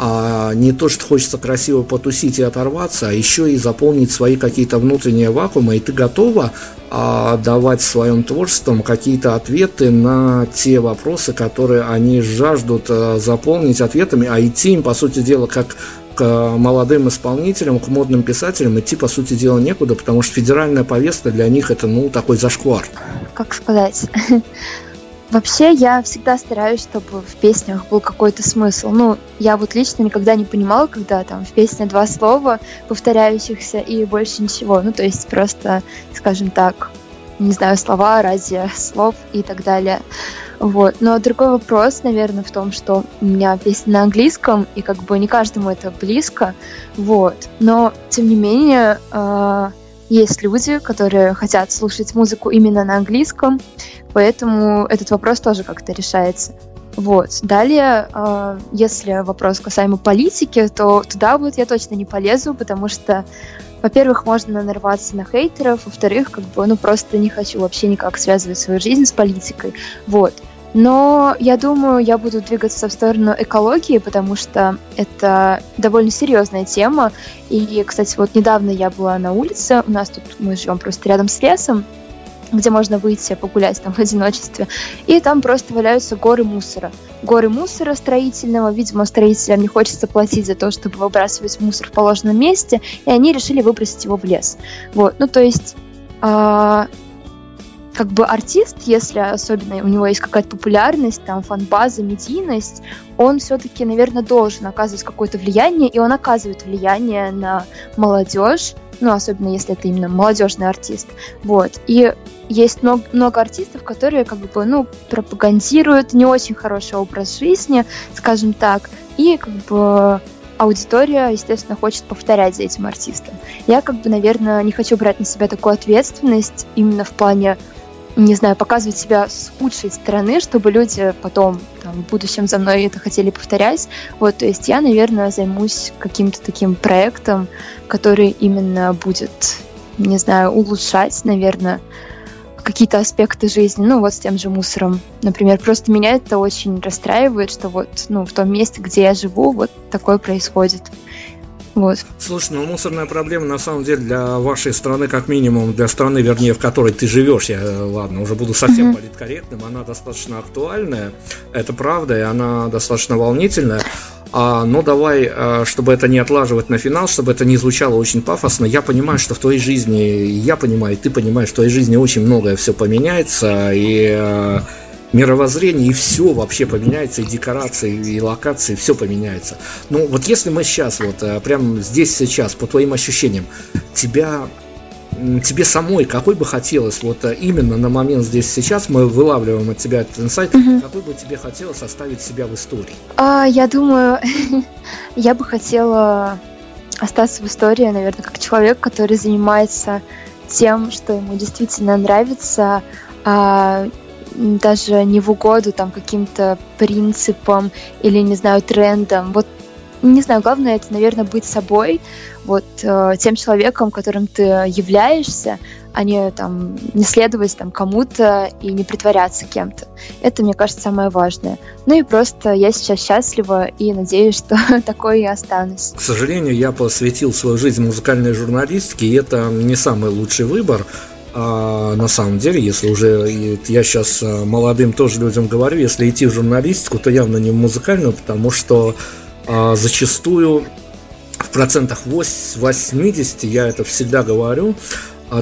[SPEAKER 1] а не то, что хочется красиво потусить и оторваться, а еще и заполнить свои какие-то внутренние вакуумы, и ты готова а, давать своим творчеством какие-то ответы на те вопросы, которые они жаждут а, заполнить ответами, а идти им, по сути дела, как к молодым исполнителям, к модным писателям идти, по сути дела, некуда, потому что федеральная повестка для них это, ну, такой зашквар.
[SPEAKER 2] Как сказать? Вообще, я всегда стараюсь, чтобы в песнях был какой-то смысл. Ну, я вот лично никогда не понимала, когда там в песне два слова повторяющихся и больше ничего. Ну, то есть просто, скажем так, не знаю, слова ради слов и так далее. Вот. Но другой вопрос, наверное, в том, что у меня песня на английском, и как бы не каждому это близко. Вот. Но, тем не менее, э, есть люди, которые хотят слушать музыку именно на английском, Поэтому этот вопрос тоже как-то решается. Вот. Далее, э, если вопрос касаемо политики, то туда вот я точно не полезу, потому что, во-первых, можно нарваться на хейтеров, во-вторых, как бы, ну, просто не хочу вообще никак связывать свою жизнь с политикой. Вот. Но я думаю, я буду двигаться в сторону экологии, потому что это довольно серьезная тема. И, кстати, вот недавно я была на улице, у нас тут мы живем просто рядом с лесом, где можно выйти погулять там в одиночестве. И там просто валяются горы мусора. Горы мусора строительного. Видимо, строителям не хочется платить за то, чтобы выбрасывать мусор в положенном месте, и они решили выбросить его в лес. Вот. Ну, то есть э, как бы артист, если особенно у него есть какая-то популярность, там, фан-база, медийность, он все-таки, наверное, должен оказывать какое-то влияние, и он оказывает влияние на молодежь, ну, особенно если это именно молодежный артист. Вот. И есть много, много артистов, которые как бы, ну, пропагандируют не очень хороший образ жизни, скажем так, и как бы аудитория, естественно, хочет повторять за этим артистом. Я, как бы, наверное, не хочу брать на себя такую ответственность именно в плане не знаю, показывать себя с худшей стороны, чтобы люди потом там, в будущем за мной это хотели повторять. Вот, то есть я, наверное, займусь каким-то таким проектом, который именно будет, не знаю, улучшать, наверное, какие-то аспекты жизни, ну вот с тем же мусором, например. Просто меня это очень расстраивает, что вот, ну, в том месте, где я живу, вот такое происходит. Вот.
[SPEAKER 1] Слушай, ну мусорная проблема на самом деле для вашей страны, как минимум, для страны, вернее, в которой ты живешь, я, ладно, уже буду совсем mm-hmm. политкорректным, она достаточно актуальная, это правда, и она достаточно волнительная. А, но давай, а, чтобы это не отлаживать на финал, чтобы это не звучало очень пафосно, я понимаю, что в твоей жизни, я понимаю, ты понимаешь, в твоей жизни очень многое все поменяется, и а, мировоззрение, и все вообще поменяется, и декорации, и локации, все поменяется. Ну, вот если мы сейчас, вот прямо здесь сейчас, по твоим ощущениям, тебя тебе самой какой бы хотелось, вот э, именно на момент здесь сейчас мы вылавливаем от тебя этот инсайт, угу. какой бы тебе хотелось оставить себя в истории?
[SPEAKER 2] А, я думаю, я бы хотела остаться в истории, наверное, как человек, который занимается тем, что ему действительно нравится, а даже не в угоду там каким-то принципам или, не знаю, трендам. Вот не знаю, главное это, наверное, быть собой, вот э, тем человеком, которым ты являешься, а не там не следовать там кому-то и не притворяться кем-то. Это, мне кажется, самое важное. Ну и просто я сейчас счастлива и надеюсь, что такой и останусь.
[SPEAKER 1] К сожалению, я посвятил свою жизнь музыкальной журналистике, и это не самый лучший выбор. А на самом деле, если уже я сейчас э, молодым тоже людям говорю, если идти в журналистику, то явно не в музыкальную, потому что зачастую в процентах 80, я это всегда говорю, а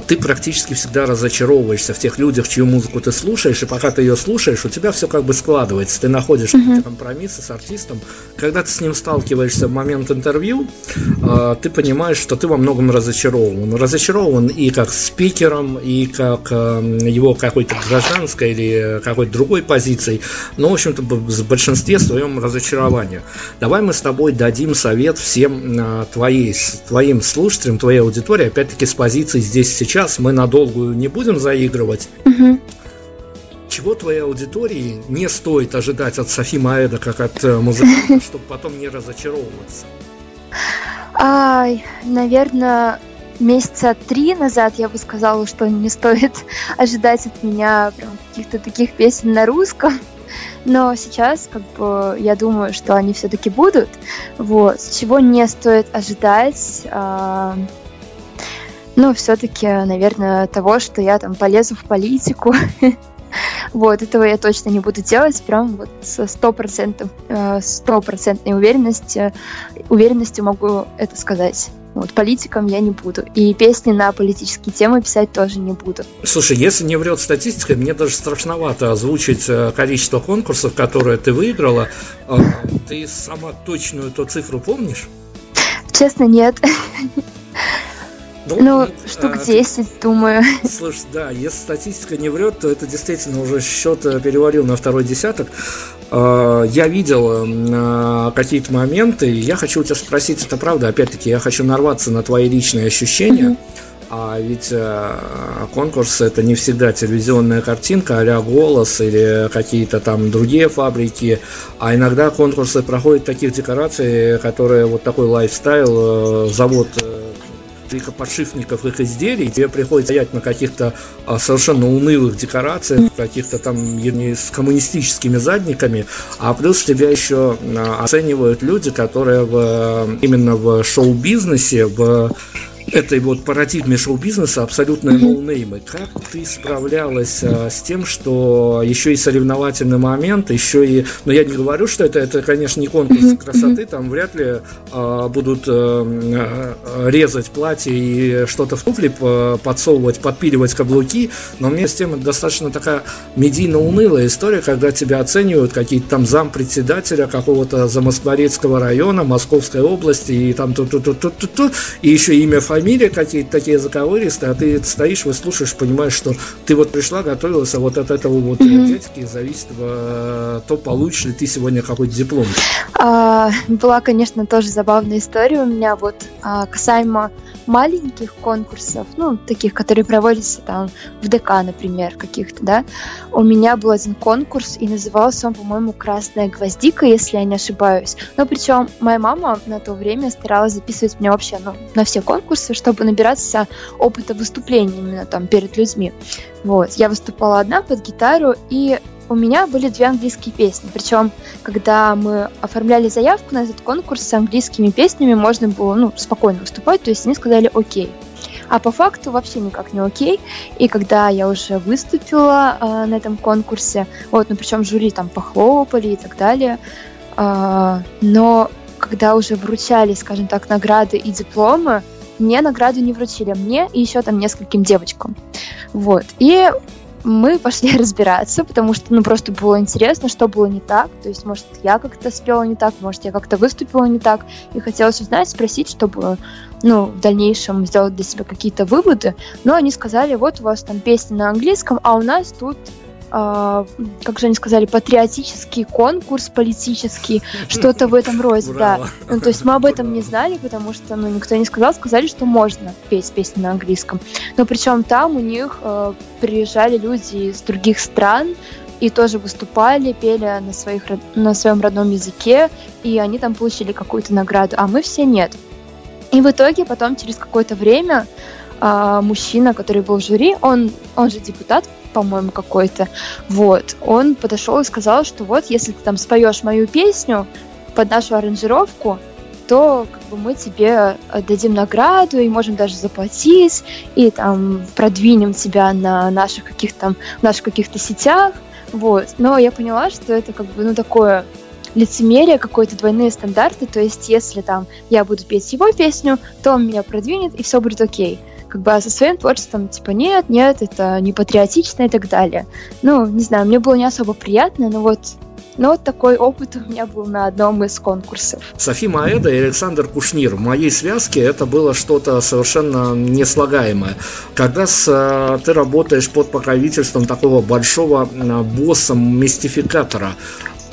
[SPEAKER 1] ты практически всегда разочаровываешься в тех людях, чью музыку ты слушаешь, и пока ты ее слушаешь, у тебя все как бы складывается. Ты находишь uh-huh. компромиссы с артистом. Когда ты с ним сталкиваешься в момент интервью, э, ты понимаешь, что ты во многом разочарован. Разочарован и как спикером, и как э, его какой-то гражданской или какой-то другой позицией. Но, в общем-то, в большинстве своем разочарования. Давай мы с тобой дадим совет всем э, твоей, твоим слушателям, твоей аудитории, опять-таки с позиции здесь сейчас мы надолго не будем заигрывать. Угу. Чего твоей аудитории не стоит ожидать от Софи Маэда, как от э, музыканта, чтобы потом не разочаровываться?
[SPEAKER 2] Ай, наверное, месяца три назад я бы сказала, что не стоит ожидать от меня прям каких-то таких песен на русском. Но сейчас, как бы, я думаю, что они все-таки будут. Вот. Чего не стоит ожидать? А, ну, все-таки, наверное, того, что я там полезу в политику. Вот, этого я точно не буду делать, прям вот со стопроцентной э, уверенностью, уверенностью могу это сказать. Вот, политиком я не буду. И песни на политические темы писать тоже не буду.
[SPEAKER 1] Слушай, если не врет статистика, мне даже страшновато озвучить э, количество конкурсов, которые ты выиграла. А, ты сама точную эту цифру помнишь?
[SPEAKER 2] Честно, нет. Ну, ну штук а, 10, думаю.
[SPEAKER 1] Слушай, да, если статистика не врет, то это действительно уже счет э, перевалил на второй десяток. А, я видел э, какие-то моменты, и я хочу у тебя спросить, это правда? Опять-таки, я хочу нарваться на твои личные ощущения. А ведь э, конкурс это не всегда телевизионная картинка, а голос или какие-то там другие фабрики. А иногда конкурсы проходят таких декораций, которые вот такой лайфстайл, э, завод э, подшипников их изделий, тебе приходится стоять на каких-то а, совершенно унылых декорациях, каких-то там с коммунистическими задниками, а плюс тебя еще а, оценивают люди, которые в, именно в шоу-бизнесе, в этой вот парадигме шоу-бизнеса абсолютно ноунеймы. Как ты справлялась а, с тем, что еще и соревновательный момент, еще и... Но я не говорю, что это, это конечно, не конкурс красоты, там вряд ли а, будут а, резать платье и что-то в туфли подсовывать, подпиливать каблуки, но мне с тем это достаточно такая медийно-унылая история, когда тебя оценивают какие-то там зампредседателя какого-то замоскворецкого района, Московской области, и там ту-ту-ту-ту-ту, и еще имя, фамилии какие-то такие заковыристые, а ты стоишь, выслушаешь, понимаешь, что ты вот пришла, готовилась, а вот от этого вот mm-hmm. дядьки зависит, э, то получишь ли ты сегодня какой-то диплом.
[SPEAKER 2] А, была, конечно, тоже забавная история у меня вот а, касаемо маленьких конкурсов, ну, таких, которые проводятся там в ДК, например, каких-то, да, у меня был один конкурс, и назывался он, по-моему, «Красная гвоздика», если я не ошибаюсь. Но причем моя мама на то время старалась записывать меня вообще ну, на все конкурсы, чтобы набираться опыта выступления именно там перед людьми. Вот, я выступала одна под гитару, и у меня были две английские песни. Причем, когда мы оформляли заявку на этот конкурс с английскими песнями, можно было ну, спокойно выступать, то есть они сказали «Окей». А по факту вообще никак не окей. И когда я уже выступила э, на этом конкурсе, вот, ну причем жюри там похлопали и так далее, э, но когда уже вручали, скажем так, награды и дипломы, мне награду не вручили, мне и еще там нескольким девочкам. Вот. И мы пошли разбираться, потому что, ну, просто было интересно, что было не так. То есть, может, я как-то спела не так, может, я как-то выступила не так. И хотелось узнать, спросить, чтобы, ну, в дальнейшем сделать для себя какие-то выводы. Но они сказали, вот у вас там песни на английском, а у нас тут как же они сказали, патриотический конкурс политический, что-то в этом роде, да. Ну, то есть мы об этом не знали, потому что ну, никто не сказал, сказали, что можно петь песни на английском. Но причем там у них э, приезжали люди из других стран, и тоже выступали, пели на, своих, на своем родном языке, и они там получили какую-то награду, а мы все нет. И в итоге потом через какое-то время э, мужчина, который был в жюри, он, он же депутат по-моему, какой-то. Вот. Он подошел и сказал, что вот, если ты там споешь мою песню под нашу аранжировку, то как бы, мы тебе дадим награду и можем даже заплатить, и там продвинем тебя на наших каких-то там, наших каких-то сетях. Вот. Но я поняла, что это как бы, ну, такое лицемерие, какие-то двойные стандарты, то есть если там я буду петь его песню, то он меня продвинет, и все будет окей как бы а со своим творчеством, типа, нет, нет, это не патриотично и так далее. Ну, не знаю, мне было не особо приятно, но вот но вот такой опыт у меня был на одном из конкурсов.
[SPEAKER 1] Софи Маэда и Александр Кушнир. В моей связке это было что-то совершенно неслагаемое. Когда с, э, ты работаешь под покровительством такого большого э, босса-мистификатора,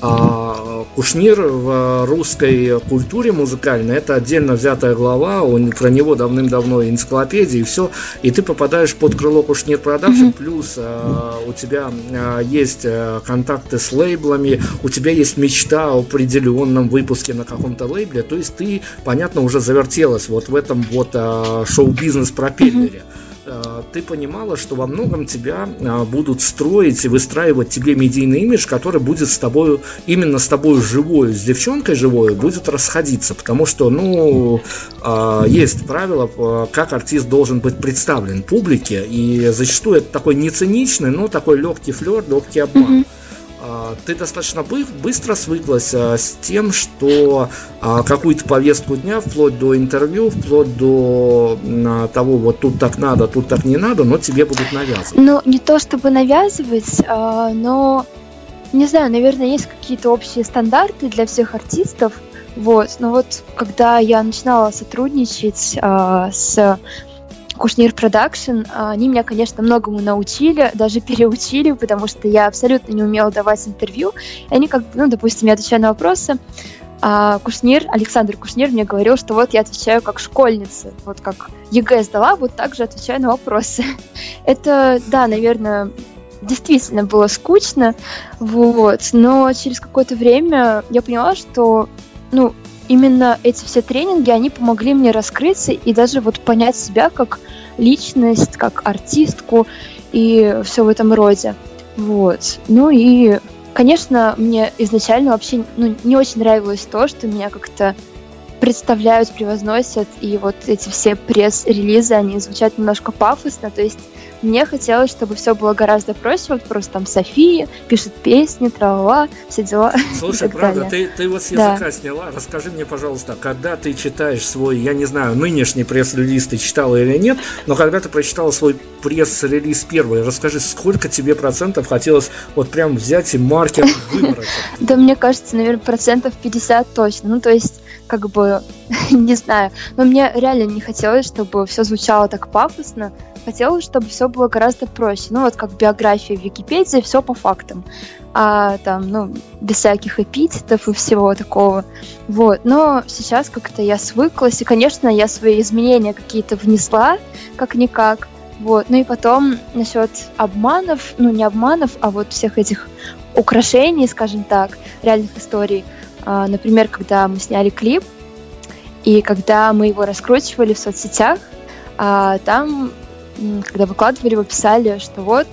[SPEAKER 1] а Кушнир в русской культуре музыкальной это отдельно взятая глава, он, про него давным-давно энциклопедия и все, и ты попадаешь под крыло Кушнир Production, mm-hmm. плюс а, у тебя а, есть а, контакты с лейблами, у тебя есть мечта о определенном выпуске на каком-то лейбле, то есть ты, понятно, уже завертелась вот в этом вот а, шоу-бизнес-пропеллере. Mm-hmm. Э, ты понимала, что во многом тебя э, будут строить и выстраивать тебе медийный имидж, который будет с тобой, именно с тобой живой, с девчонкой живой, будет расходиться, потому что, ну, э, есть правило, как артист должен быть представлен публике, и зачастую это такой не циничный, но такой легкий флер, легкий обман. Mm-hmm. А, ты достаточно быстро свыклась а, с тем, что а, какую-то повестку дня, вплоть до интервью, вплоть до того, вот тут так надо, тут так не надо, но тебе будут навязывать.
[SPEAKER 2] Ну, не то чтобы навязывать, но, не знаю, наверное, есть какие-то общие стандарты для всех артистов, вот, но вот когда я начинала сотрудничать с Кушнир Production, они меня, конечно, многому научили, даже переучили, потому что я абсолютно не умела давать интервью. И они как бы, ну, допустим, я отвечаю на вопросы, а Кушнир, Александр Кушнир мне говорил, что вот я отвечаю как школьница, вот как ЕГЭ сдала, вот так же отвечаю на вопросы. Это, да, наверное, действительно было скучно, вот, но через какое-то время я поняла, что, ну, именно эти все тренинги, они помогли мне раскрыться и даже вот понять себя как личность, как артистку и все в этом роде. Вот. Ну и, конечно, мне изначально вообще ну, не очень нравилось то, что меня как-то представляют, превозносят, и вот эти все пресс-релизы, они звучат немножко пафосно, то есть мне хотелось, чтобы все было гораздо проще. Вот просто там София пишет песни, трава, все дела.
[SPEAKER 1] Слушай, правда, ты, ты вот с языка да. сняла. Расскажи мне, пожалуйста, когда ты читаешь свой, я не знаю, нынешний пресс-релиз ты читала или нет, но когда ты прочитала свой пресс-релиз первый, расскажи, сколько тебе процентов хотелось вот прям взять и маркер выбрать?
[SPEAKER 2] Да мне кажется, наверное, процентов 50 точно. Ну, то есть как бы, не знаю, но мне реально не хотелось, чтобы все звучало так пафосно, хотелось, чтобы все было гораздо проще. Ну, вот как биография в Википедии, все по фактам. А там, ну, без всяких эпитетов и всего такого. Вот. Но сейчас как-то я свыклась, и, конечно, я свои изменения какие-то внесла, как-никак. Вот. Ну и потом насчет обманов, ну не обманов, а вот всех этих украшений, скажем так, реальных историй. А, например, когда мы сняли клип, и когда мы его раскручивали в соцсетях, а, там когда выкладывали, его писали, что вот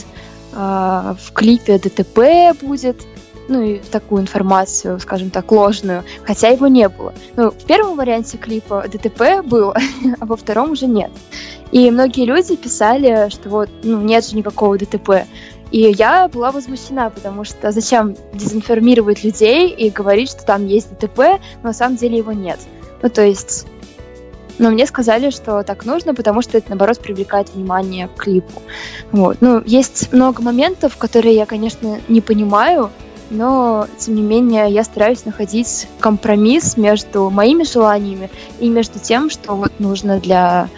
[SPEAKER 2] э, в клипе ДТП будет, ну и такую информацию, скажем так, ложную, хотя его не было. Ну, в первом варианте клипа ДТП было, а во втором уже нет. И многие люди писали, что вот, ну, нет же никакого ДТП. И я была возмущена, потому что зачем дезинформировать людей и говорить, что там есть ДТП, но на самом деле его нет. Ну, то есть Но мне сказали, что так нужно, потому что это, наоборот, привлекает внимание к клипу. Вот. Ну, есть много моментов, которые я, конечно, не понимаю, но, тем не менее, я стараюсь находить компромисс между моими желаниями и между тем, что вот нужно для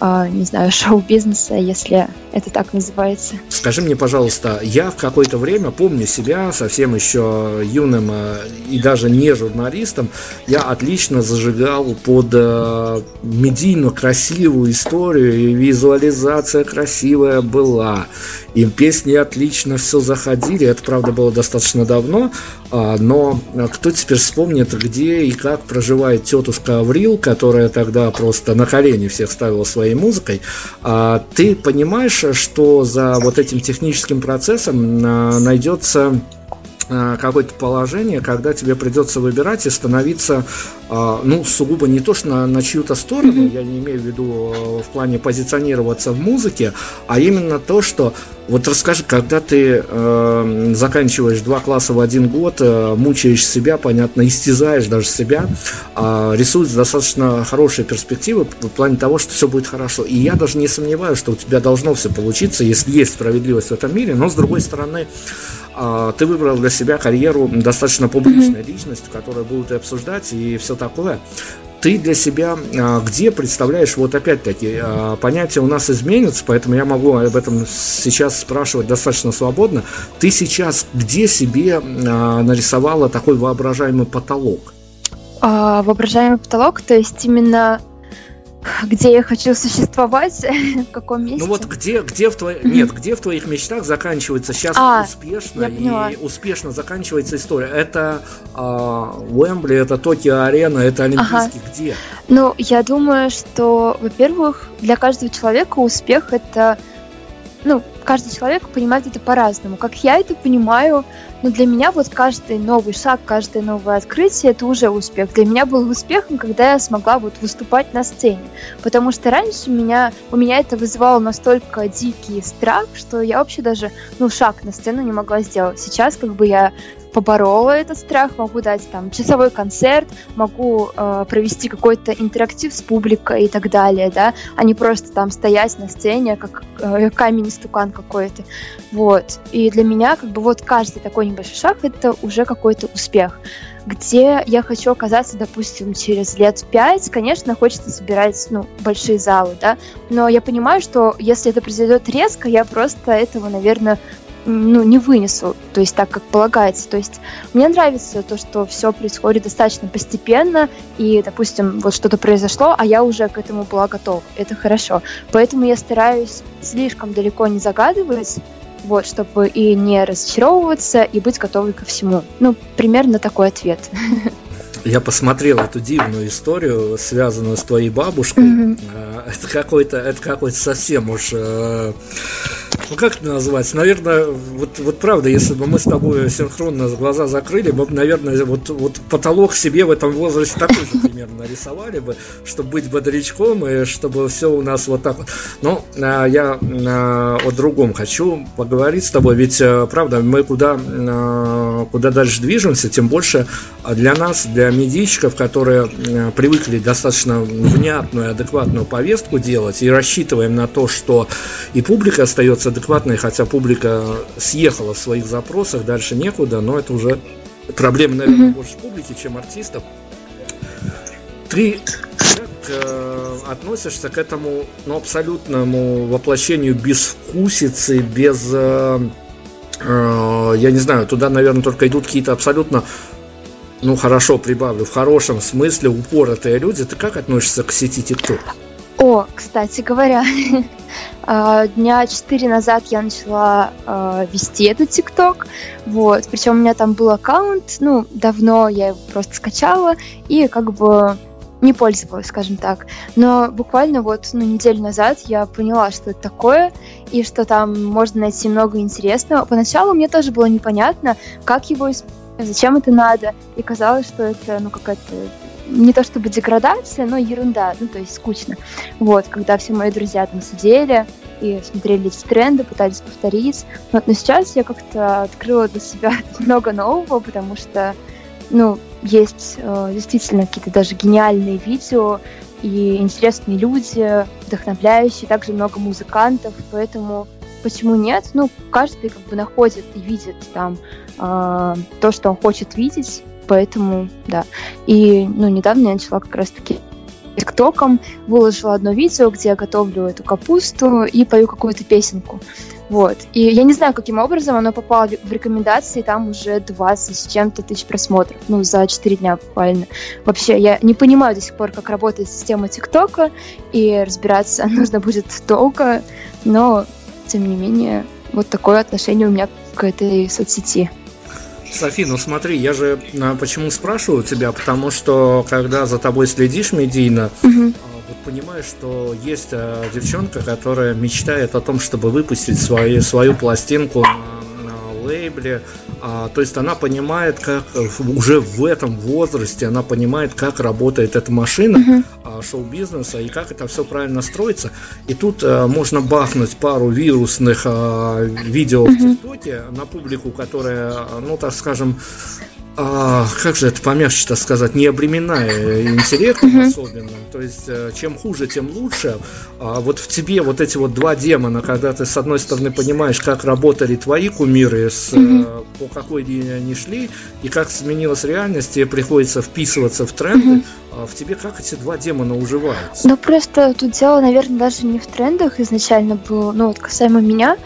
[SPEAKER 2] не знаю, шоу-бизнеса, если это так называется.
[SPEAKER 1] Скажи мне, пожалуйста, я в какое-то время помню себя совсем еще юным э, и даже не журналистом, я отлично зажигал под э, медийно красивую историю, и визуализация красивая была, и песни отлично все заходили, это, правда, было достаточно давно, а, но кто теперь вспомнит, где и как проживает тетушка Аврил, которая тогда просто на колени всех ставила своей музыкой. А, ты понимаешь, что за вот этим техническим процессом а, найдется какое-то положение, когда тебе придется выбирать и становиться, э, ну, сугубо не то, что на, на чью-то сторону, я не имею в виду э, в плане позиционироваться в музыке, а именно то, что вот расскажи, когда ты э, заканчиваешь два класса в один год, э, мучаешь себя, понятно, истязаешь даже себя, э, рисуешь достаточно хорошие перспективы в плане того, что все будет хорошо. И я даже не сомневаюсь, что у тебя должно все получиться, если есть справедливость в этом мире, но с другой стороны, а, ты выбрал для себя карьеру достаточно публичной mm-hmm. личностью, которую будут и обсуждать и все такое. Ты для себя а, где представляешь, вот опять-таки, а, понятия у нас изменятся, поэтому я могу об этом сейчас спрашивать достаточно свободно. Ты сейчас где себе нарисовала такой воображаемый потолок?
[SPEAKER 2] воображаемый потолок, то есть именно где я хочу существовать, в каком месте.
[SPEAKER 1] Ну вот где, где в твоих, нет, где в твоих мечтах заканчивается сейчас а, успешно и успешно заканчивается история? Это э, Уэмбли, это Токио Арена, это Олимпийский, ага. где?
[SPEAKER 2] Ну, я думаю, что, во-первых, для каждого человека успех это ну, каждый человек понимает это по-разному. Как я это понимаю, но для меня вот каждый новый шаг, каждое новое открытие это уже успех. Для меня был успехом, когда я смогла вот выступать на сцене. Потому что раньше меня, у меня это вызывало настолько дикий страх, что я вообще даже ну, шаг на сцену не могла сделать. Сейчас как бы я поборола этот страх, могу дать там часовой концерт, могу э, провести какой-то интерактив с публикой и так далее, да, а не просто там стоять на сцене, как э, камень стукан какой-то. Вот. И для меня как бы вот каждый такой небольшой шаг это уже какой-то успех. Где я хочу оказаться, допустим, через лет пять, конечно, хочется собирать, ну, большие залы, да, но я понимаю, что если это произойдет резко, я просто этого, наверное, ну, не вынесу, то есть так, как полагается. То есть мне нравится то, что все происходит достаточно постепенно, и, допустим, вот что-то произошло, а я уже к этому была готова. Это хорошо. Поэтому я стараюсь слишком далеко не загадывать, вот, чтобы и не разочаровываться, и быть готовой ко всему. Ну, примерно такой ответ.
[SPEAKER 1] Я посмотрел эту дивную историю, связанную с твоей бабушкой. Mm-hmm. Это какой-то, это какой-то совсем уж э, ну как это называется? Наверное, вот, вот правда, если бы мы с тобой синхронно глаза закрыли, бы, наверное, вот, вот потолок себе в этом возрасте такой же примерно нарисовали бы, чтобы быть бодрячком и чтобы все у нас вот так вот. Но а, я а, о другом хочу поговорить с тобой, ведь а, правда, мы куда, а, куда дальше движемся, тем больше для нас, для медийщиков, которые а, привыкли достаточно внятную, адекватную повестку делать и рассчитываем на то, что и публика остается адекватные, хотя публика съехала в своих запросах, дальше некуда, но это уже проблема, наверное, mm-hmm. больше публики, чем артистов. Ты как э, относишься к этому ну, абсолютному воплощению безвкусицы, без... Э, э, я не знаю, туда, наверное, только идут какие-то абсолютно ну хорошо, прибавлю, в хорошем смысле упоротые люди. Ты как относишься к сети TikTok?
[SPEAKER 2] О, кстати говоря, а, дня четыре назад я начала а, вести этот ТикТок, вот, причем у меня там был аккаунт, ну, давно я его просто скачала и как бы не пользовалась, скажем так. Но буквально вот ну, неделю назад я поняла, что это такое, и что там можно найти много интересного. Поначалу мне тоже было непонятно, как его использовать, зачем это надо, и казалось, что это ну какая-то не то чтобы деградация, но ерунда, ну то есть скучно. Вот, когда все мои друзья там сидели и смотрели эти тренды, пытались повторить. Вот, но сейчас я как-то открыла для себя много нового, потому что, ну, есть э, действительно какие-то даже гениальные видео, и интересные люди, вдохновляющие, также много музыкантов, поэтому почему нет? Ну, каждый как бы находит и видит там э, то, что он хочет видеть, поэтому, да. И, ну, недавно я начала как раз-таки ТикТоком, выложила одно видео, где я готовлю эту капусту и пою какую-то песенку. Вот. И я не знаю, каким образом оно попало в рекомендации, там уже 20 с чем-то тысяч просмотров, ну, за 4 дня буквально. Вообще, я не понимаю до сих пор, как работает система ТикТока, и разбираться нужно будет долго, но, тем не менее, вот такое отношение у меня к этой соцсети.
[SPEAKER 1] Софи, ну смотри, я же а, почему спрашиваю тебя, потому что когда за тобой следишь медийно, угу вот понимаешь, что есть э, девчонка, которая мечтает о том, чтобы выпустить свои, свою пластинку на, на лейбле. А, то есть она понимает, как уже в этом возрасте она понимает, как работает эта машина uh-huh. а, шоу-бизнеса и как это все правильно строится. И тут а, можно бахнуть пару вирусных а, видео uh-huh. в ТикТоке на публику, которая, ну так скажем, а, как же это помягче-то сказать, не обременная интеллектом uh-huh. особенно. То есть, э, чем хуже, тем лучше. А вот в тебе вот эти вот два демона, когда ты с одной стороны понимаешь, как работали твои кумиры, с, uh-huh. по какой линии они шли, и как изменилась реальность, тебе приходится вписываться в тренды. Uh-huh. А в тебе как эти два демона уживаются?
[SPEAKER 2] Ну, просто тут дело, наверное, даже не в трендах изначально было. Ну, вот касаемо меня,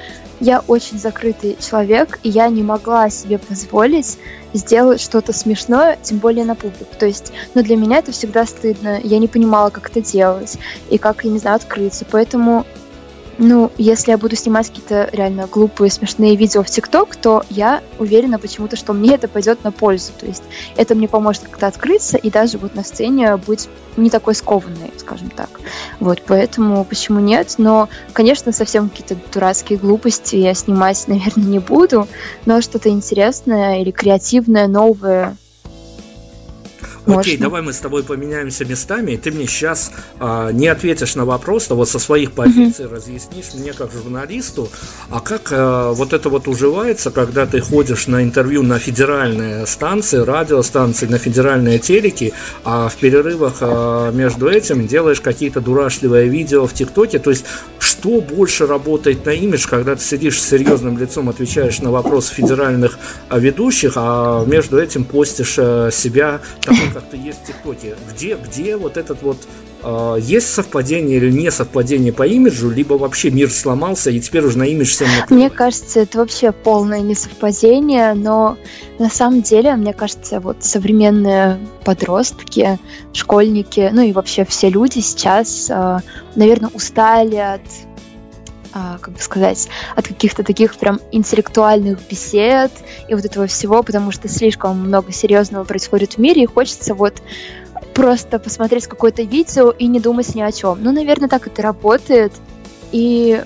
[SPEAKER 2] я очень закрытый человек, и я не могла себе позволить сделать что-то смешное, тем более на публику. То есть, ну, для меня это всегда стыдно. Я не понимала, как это делать и как, я не знаю, открыться. Поэтому ну, если я буду снимать какие-то реально глупые, смешные видео в ТикТок, то я уверена почему-то, что мне это пойдет на пользу. То есть это мне поможет как-то открыться и даже вот на сцене быть не такой скованной, скажем так. Вот, поэтому почему нет? Но, конечно, совсем какие-то дурацкие глупости я снимать, наверное, не буду, но что-то интересное или креативное, новое
[SPEAKER 1] можно. Окей, давай мы с тобой поменяемся местами, и ты мне сейчас а, не ответишь на вопрос, а вот со своих позиций угу. разъяснишь мне как журналисту, а как а, вот это вот уживается, когда ты ходишь на интервью на федеральные станции, радиостанции, на федеральные телеки, а в перерывах а, между этим делаешь какие-то дурашливые видео в ТикТоке, то есть что больше работает на имидж, когда ты сидишь с серьезным лицом, отвечаешь на вопросы федеральных а, ведущих, а между этим постишь а, себя такой, как-то есть в ТикТоке. Где, где вот этот вот э, есть совпадение или не совпадение по имиджу, либо вообще мир сломался и теперь уже на имидж всем накрывает?
[SPEAKER 2] Мне кажется, это вообще полное несовпадение, но на самом деле, мне кажется, вот современные подростки, школьники, ну и вообще все люди сейчас, э, наверное, устали от а, как бы сказать, от каких-то таких прям интеллектуальных бесед и вот этого всего, потому что слишком много серьезного происходит в мире, и хочется вот просто посмотреть какое-то видео и не думать ни о чем. Ну, наверное, так это работает. И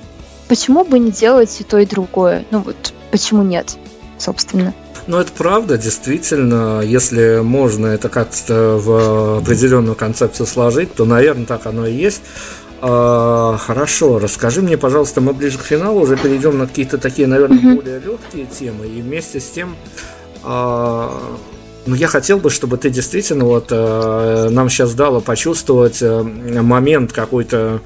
[SPEAKER 2] почему бы не делать и то, и другое? Ну вот, почему нет, собственно?
[SPEAKER 1] Ну, это правда, действительно, если можно это как-то в определенную концепцию сложить, то, наверное, так оно и есть. А, хорошо, расскажи мне, пожалуйста, мы ближе к финалу уже перейдем на какие-то такие, наверное, mm-hmm. более легкие темы, и вместе с тем, а, ну, я хотел бы, чтобы ты действительно вот а, нам сейчас дала почувствовать а, момент какой-то э,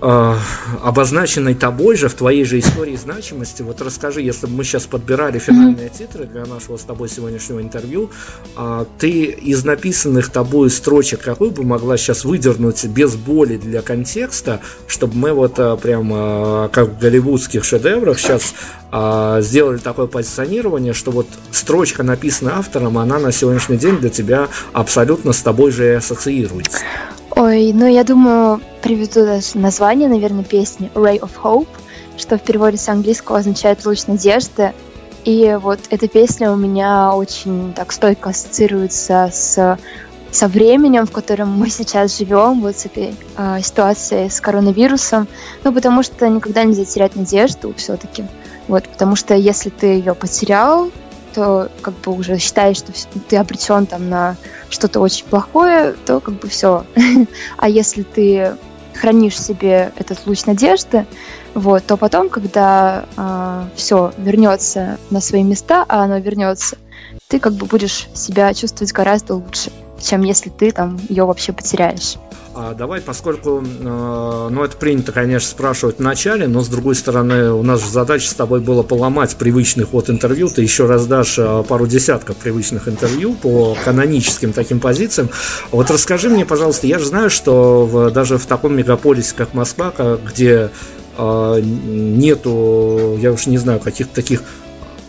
[SPEAKER 1] обозначенной тобой же в твоей же истории значимости. Вот расскажи, если бы мы сейчас подбирали финальные титры для нашего с тобой сегодняшнего интервью, э, ты из написанных тобой строчек какую бы могла сейчас выдернуть без боли для контекста, чтобы мы вот э, прям э, как в голливудских шедеврах сейчас э, сделали такое позиционирование, что вот строчка написана автором, она на сегодняшний день для тебя абсолютно с тобой же ассоциируется.
[SPEAKER 2] Ой, ну я думаю, приведу даже название, наверное, песни. Ray of Hope, что в переводе с английского означает луч надежды. И вот эта песня у меня очень так стойко ассоциируется с со временем, в котором мы сейчас живем, вот с этой э, ситуацией с коронавирусом, ну, потому что никогда нельзя терять надежду все-таки, вот, потому что если ты ее потерял, то как бы уже считаешь, что ты обречен там на что-то очень плохое, то как бы все. а если ты хранишь себе этот луч надежды, вот, то потом, когда э, а, все вернется на свои места, а оно вернется, ты как бы будешь себя чувствовать гораздо лучше. чем если ты там ее вообще потеряешь.
[SPEAKER 1] А давай, поскольку, э, ну, это принято, конечно, спрашивать в начале, но, с другой стороны, у нас же задача с тобой была поломать привычный ход интервью, ты еще раздашь э, пару десятков привычных интервью по каноническим таким позициям. Вот расскажи мне, пожалуйста, я же знаю, что в, даже в таком мегаполисе, как Москва, где э, нету, я уж не знаю, каких-то таких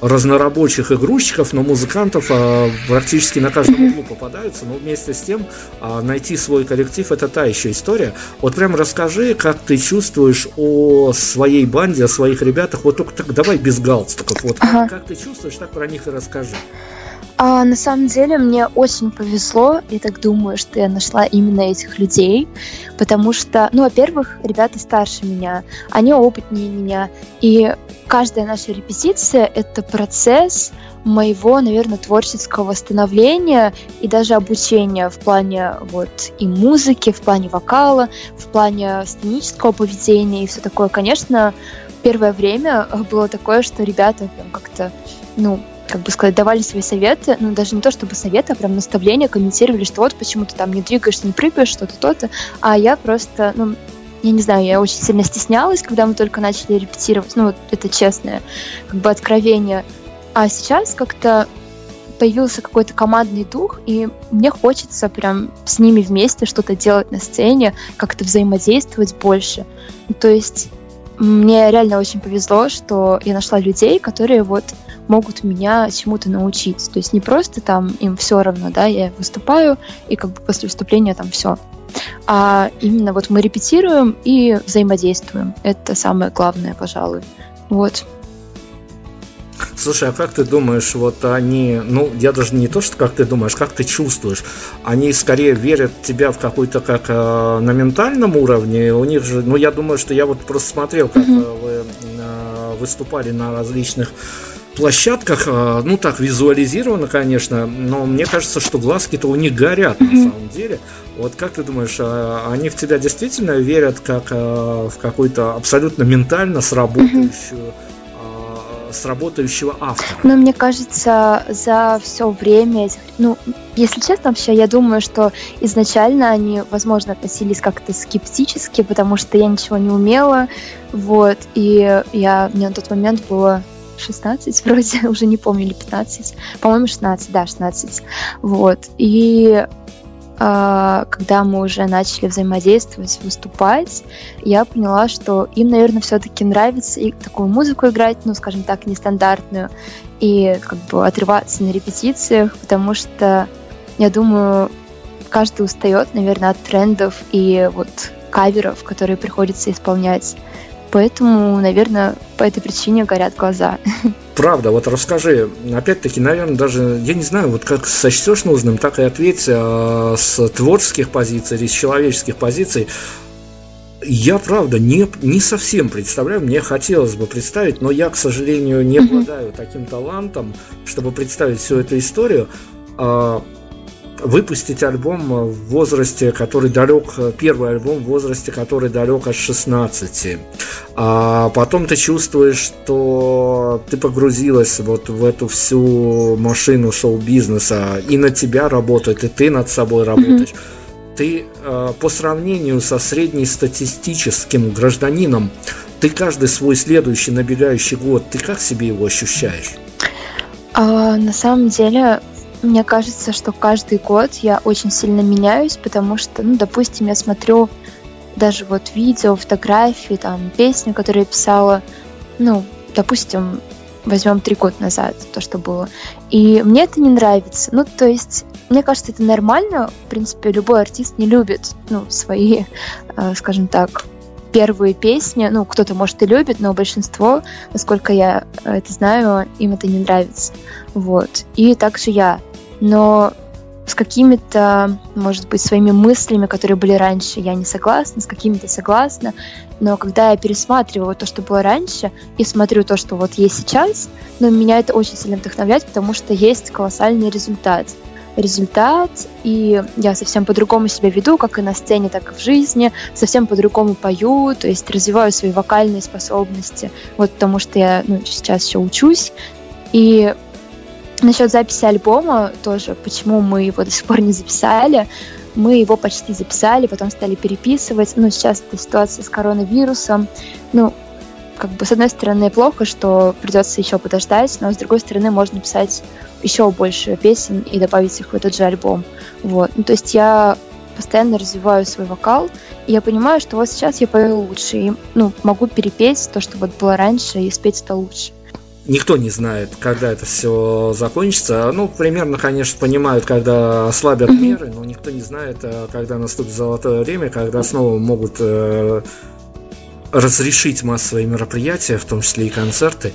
[SPEAKER 1] разнорабочих игрушечков, но музыкантов а, практически на каждом углу попадаются. Но вместе с тем а, найти свой коллектив это та еще история. Вот прям расскажи, как ты чувствуешь о своей банде, о своих ребятах. Вот только так давай без галстуков. Вот ага. как, как ты чувствуешь, так про них и расскажи.
[SPEAKER 2] А, на самом деле мне очень повезло, я так думаю, что я нашла именно этих людей, потому что, ну, во-первых, ребята старше меня, они опытнее меня, и каждая наша репетиция — это процесс моего, наверное, творческого восстановления и даже обучения в плане вот и музыки, в плане вокала, в плане сценического поведения и все такое. Конечно, первое время было такое, что ребята прям как-то, ну, как бы сказать, давали свои советы, ну, даже не то чтобы советы, а прям наставления, комментировали, что вот почему ты там не двигаешься, не прыгаешь, что-то, то-то, а я просто, ну, я не знаю, я очень сильно стеснялась, когда мы только начали репетировать, ну, вот это честное, как бы откровение. А сейчас как-то появился какой-то командный дух, и мне хочется прям с ними вместе что-то делать на сцене, как-то взаимодействовать больше. То есть мне реально очень повезло, что я нашла людей, которые вот могут меня чему-то научить. То есть не просто там им все равно, да, я выступаю, и как бы после выступления там все. А именно вот мы репетируем и взаимодействуем. Это самое главное, пожалуй. Вот.
[SPEAKER 1] Слушай, а как ты думаешь, вот они, ну, я даже не то, что как ты думаешь, как ты чувствуешь, они скорее верят в тебя в какой-то как э, на ментальном уровне, у них же, ну, я думаю, что я вот просто смотрел, как mm-hmm. вы э, выступали на различных площадках, э, ну так визуализировано, конечно, но мне кажется, что глазки-то у них горят на самом деле. Вот как ты думаешь, э, они в тебя действительно верят как э, в какую-то абсолютно ментально сработающую сработающего автора.
[SPEAKER 2] Ну, мне кажется, за все время этих... Ну, если честно, вообще, я думаю, что изначально они, возможно, относились как-то скептически, потому что я ничего не умела, вот, и я, мне на тот момент было 16 вроде, уже не помню, или 15, по-моему, 16, да, 16, вот, и э, когда мы уже начали взаимодействовать, выступать, я поняла, что им, наверное, все-таки нравится и такую музыку играть, ну, скажем так, нестандартную, и как бы отрываться на репетициях, потому что, я думаю, каждый устает, наверное, от трендов и вот каверов, которые приходится исполнять. Поэтому, наверное, по этой причине горят глаза.
[SPEAKER 1] Правда, вот расскажи, опять-таки, наверное, даже, я не знаю, вот как сочтешь нужным, так и ответь а, с творческих позиций или с человеческих позиций. Я, правда, не, не совсем представляю, мне хотелось бы представить, но я, к сожалению, не обладаю таким талантом, чтобы представить всю эту историю. А, выпустить альбом в возрасте, который далек, первый альбом в возрасте, который далек от 16. А потом ты чувствуешь, что ты погрузилась вот в эту всю машину шоу-бизнеса, и на тебя работает, и ты над собой работаешь. Mm-hmm. Ты э, по сравнению со среднестатистическим гражданином, ты каждый свой следующий набегающий год, ты как себе его ощущаешь?
[SPEAKER 2] А, на самом деле, мне кажется, что каждый год я очень сильно меняюсь, потому что, ну, допустим, я смотрю даже вот видео, фотографии, там, песни, которые я писала, ну, допустим, возьмем три года назад, то, что было. И мне это не нравится. Ну, то есть, мне кажется, это нормально. В принципе, любой артист не любит, ну, свои, э, скажем так, первые песни. Ну, кто-то, может, и любит, но большинство, насколько я это знаю, им это не нравится. Вот. И также я но с какими-то, может быть, своими мыслями, которые были раньше, я не согласна, с какими-то согласна. Но когда я пересматриваю то, что было раньше, и смотрю то, что вот есть сейчас, ну, меня это очень сильно вдохновляет, потому что есть колоссальный результат. Результат, и я совсем по-другому себя веду, как и на сцене, так и в жизни, совсем по-другому пою, то есть развиваю свои вокальные способности, вот потому что я ну, сейчас еще учусь, и Насчет записи альбома тоже, почему мы его до сих пор не записали. Мы его почти записали, потом стали переписывать. Ну, сейчас эта ситуация с коронавирусом. Ну, как бы, с одной стороны, плохо, что придется еще подождать, но с другой стороны, можно писать еще больше песен и добавить их в этот же альбом. Вот. Ну, то есть я постоянно развиваю свой вокал, и я понимаю, что вот сейчас я пою лучше, и ну, могу перепеть то, что вот было раньше, и спеть это лучше.
[SPEAKER 1] Никто не знает, когда это все закончится. Ну, примерно, конечно, понимают, когда ослабят меры, но никто не знает, э, когда наступит золотое время, когда снова могут э, разрешить массовые мероприятия, в том числе и концерты.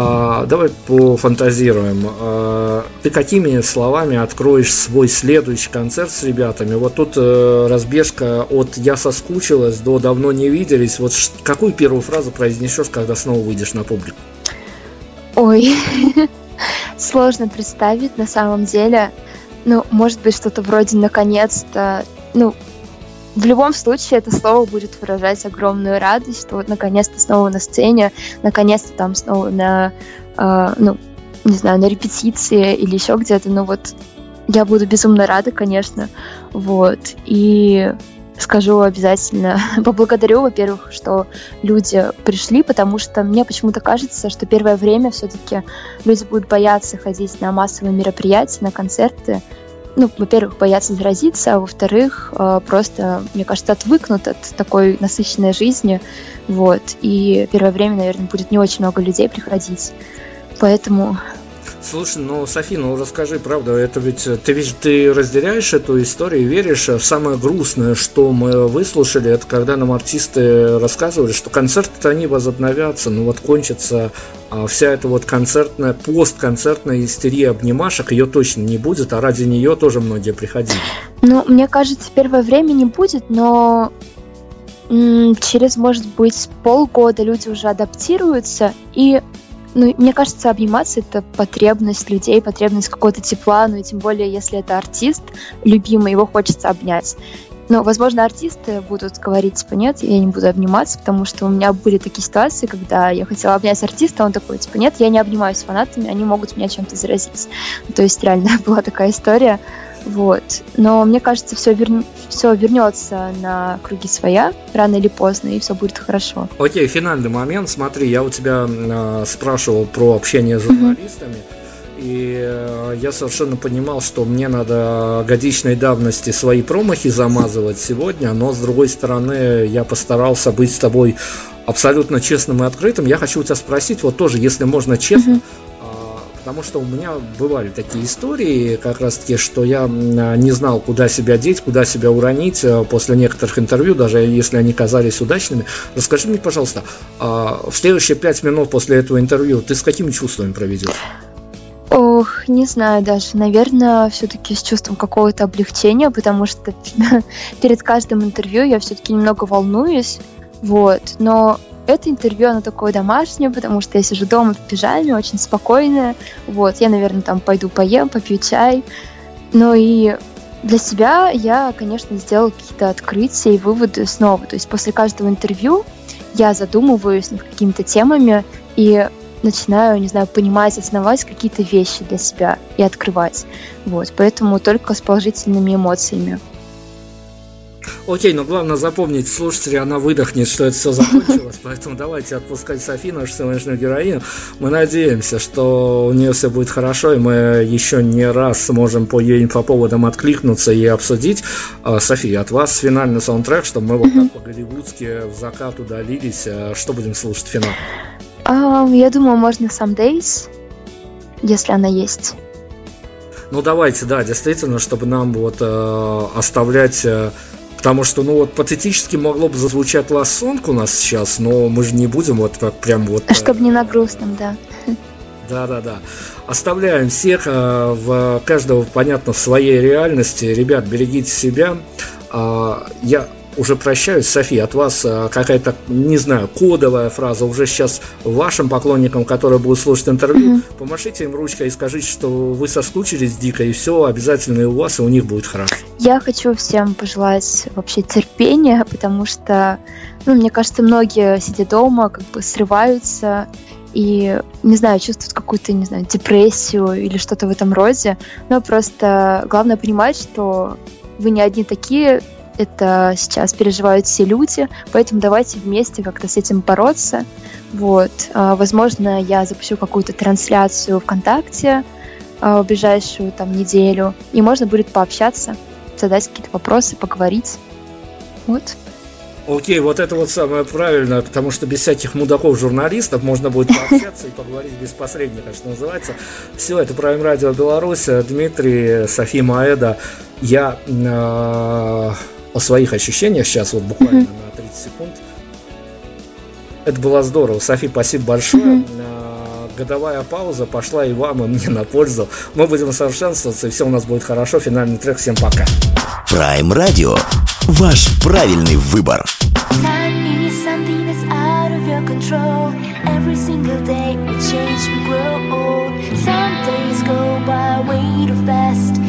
[SPEAKER 1] А, давай пофантазируем. А, ты какими словами откроешь свой следующий концерт с ребятами? Вот тут э, разбежка от «я соскучилась» до «давно не виделись». Вот какую первую фразу произнесешь, когда снова выйдешь на публику?
[SPEAKER 2] Ой, сложно представить на самом деле. Ну, может быть, что-то вроде «наконец-то». Ну, в любом случае это слово будет выражать огромную радость, что вот наконец-то снова на сцене, наконец-то там снова на, э, ну, не знаю, на репетиции или еще где-то, ну вот я буду безумно рада, конечно, вот, и скажу обязательно, поблагодарю, во-первых, что люди пришли, потому что мне почему-то кажется, что первое время все-таки люди будут бояться ходить на массовые мероприятия, на концерты, ну, во-первых, боятся заразиться, а во-вторых, э, просто, мне кажется, отвыкнут от такой насыщенной жизни, вот, и первое время, наверное, будет не очень много людей приходить, поэтому
[SPEAKER 1] Слушай, ну, Софи, ну расскажи, правда, это ведь ты ведь ты разделяешь эту историю и веришь в самое грустное, что мы выслушали, это когда нам артисты рассказывали, что концерты-то они возобновятся, ну вот кончится а вся эта вот концертная, постконцертная истерия обнимашек, ее точно не будет, а ради нее тоже многие приходили.
[SPEAKER 2] Ну, мне кажется, первое время не будет, но через, может быть, полгода люди уже адаптируются, и ну, мне кажется, обниматься — это потребность людей, потребность какого-то тепла, ну и тем более, если это артист любимый, его хочется обнять. Но, возможно, артисты будут говорить, типа, нет, я не буду обниматься, потому что у меня были такие ситуации, когда я хотела обнять артиста, он такой, типа, нет, я не обнимаюсь с фанатами, они могут меня чем-то заразить. То есть, реально была такая история. Вот. Но мне кажется, все, вер... все вернется на круги своя рано или поздно, и все будет хорошо.
[SPEAKER 1] Окей, финальный момент. Смотри, я у тебя э, спрашивал про общение с журналистами. Mm-hmm. И э, я совершенно понимал, что мне надо годичной давности свои промахи замазывать сегодня, но с другой стороны, я постарался быть с тобой абсолютно честным и открытым. Я хочу у тебя спросить, вот тоже, если можно честно, mm-hmm потому что у меня бывали такие истории, как раз таки, что я не знал, куда себя деть, куда себя уронить э, после некоторых интервью, даже если они казались удачными. Расскажи мне, пожалуйста, а в следующие пять минут после этого интервью ты с какими чувствами проведешь?
[SPEAKER 2] Ох, не знаю даже. Наверное, все-таки с чувством какого-то облегчения, потому что перед каждым интервью я все-таки немного волнуюсь. Вот. Но это интервью, оно такое домашнее, потому что я сижу дома в пижаме, очень спокойная. Вот, я, наверное, там пойду поем, попью чай. Ну и для себя я, конечно, сделала какие-то открытия и выводы снова. То есть после каждого интервью я задумываюсь над какими-то темами и начинаю, не знаю, понимать, осознавать какие-то вещи для себя и открывать. Вот, поэтому только с положительными эмоциями.
[SPEAKER 1] Окей, но главное запомнить, слушатели, она выдохнет, что это все закончилось, поэтому давайте отпускать Софи, нашу сегодняшнюю героиню. Мы надеемся, что у нее все будет хорошо, и мы еще не раз сможем по ее инфоповодам откликнуться и обсудить. А, Софи, от вас финальный саундтрек, чтобы мы вот так по-голливудски в закат удалились. А, что будем слушать финал?
[SPEAKER 2] Um, я думаю, можно Some Days, если она есть.
[SPEAKER 1] Ну давайте, да, действительно, чтобы нам вот э, оставлять э, Потому что, ну вот, патетически могло бы зазвучать Song у нас сейчас, но мы же не будем вот так прям вот...
[SPEAKER 2] А Чтобы не на грустном, да.
[SPEAKER 1] Да-да-да. Оставляем всех, э, в каждого, понятно, в своей реальности. Ребят, берегите себя. Э, я уже прощаюсь, София, от вас э, какая-то, не знаю, кодовая фраза уже сейчас вашим поклонникам, которые будут слушать интервью, mm-hmm. помашите им ручкой и скажите, что вы соскучились дико, и все обязательно и у вас, и у них будет хорошо.
[SPEAKER 2] Я хочу всем пожелать вообще терпения, потому что, ну, мне кажется, многие, сидя дома, как бы срываются, и, не знаю, чувствуют какую-то, не знаю, депрессию или что-то в этом роде. Но просто главное понимать, что вы не одни такие, это сейчас переживают все люди, поэтому давайте вместе как-то с этим бороться. Вот. А, возможно, я запущу какую-то трансляцию ВКонтакте а, в ближайшую там неделю, и можно будет пообщаться, задать какие-то вопросы, поговорить. Вот.
[SPEAKER 1] Окей, вот это вот самое правильное, потому что без всяких мудаков-журналистов можно будет пообщаться и поговорить без посредника, что называется. Все, это Prime Radio Беларусь, Дмитрий, София Маэда. Я э, о своих ощущениях сейчас вот буквально на 30 секунд. Это было здорово. Софи, спасибо большое. Годовая пауза пошла и вам, и мне на пользу. Мы будем совершенствоваться, и все у нас будет хорошо. Финальный трек. Всем пока.
[SPEAKER 3] Prime Radio. Ваш правильный выбор. Every single day we change, we grow old. Some days go by way too fast.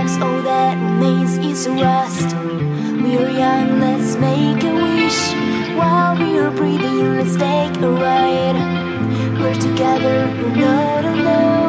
[SPEAKER 3] Sometimes all oh, that remains is rust. We are young, let's make a wish. While we are breathing, let's take a ride. We're together, we're not alone.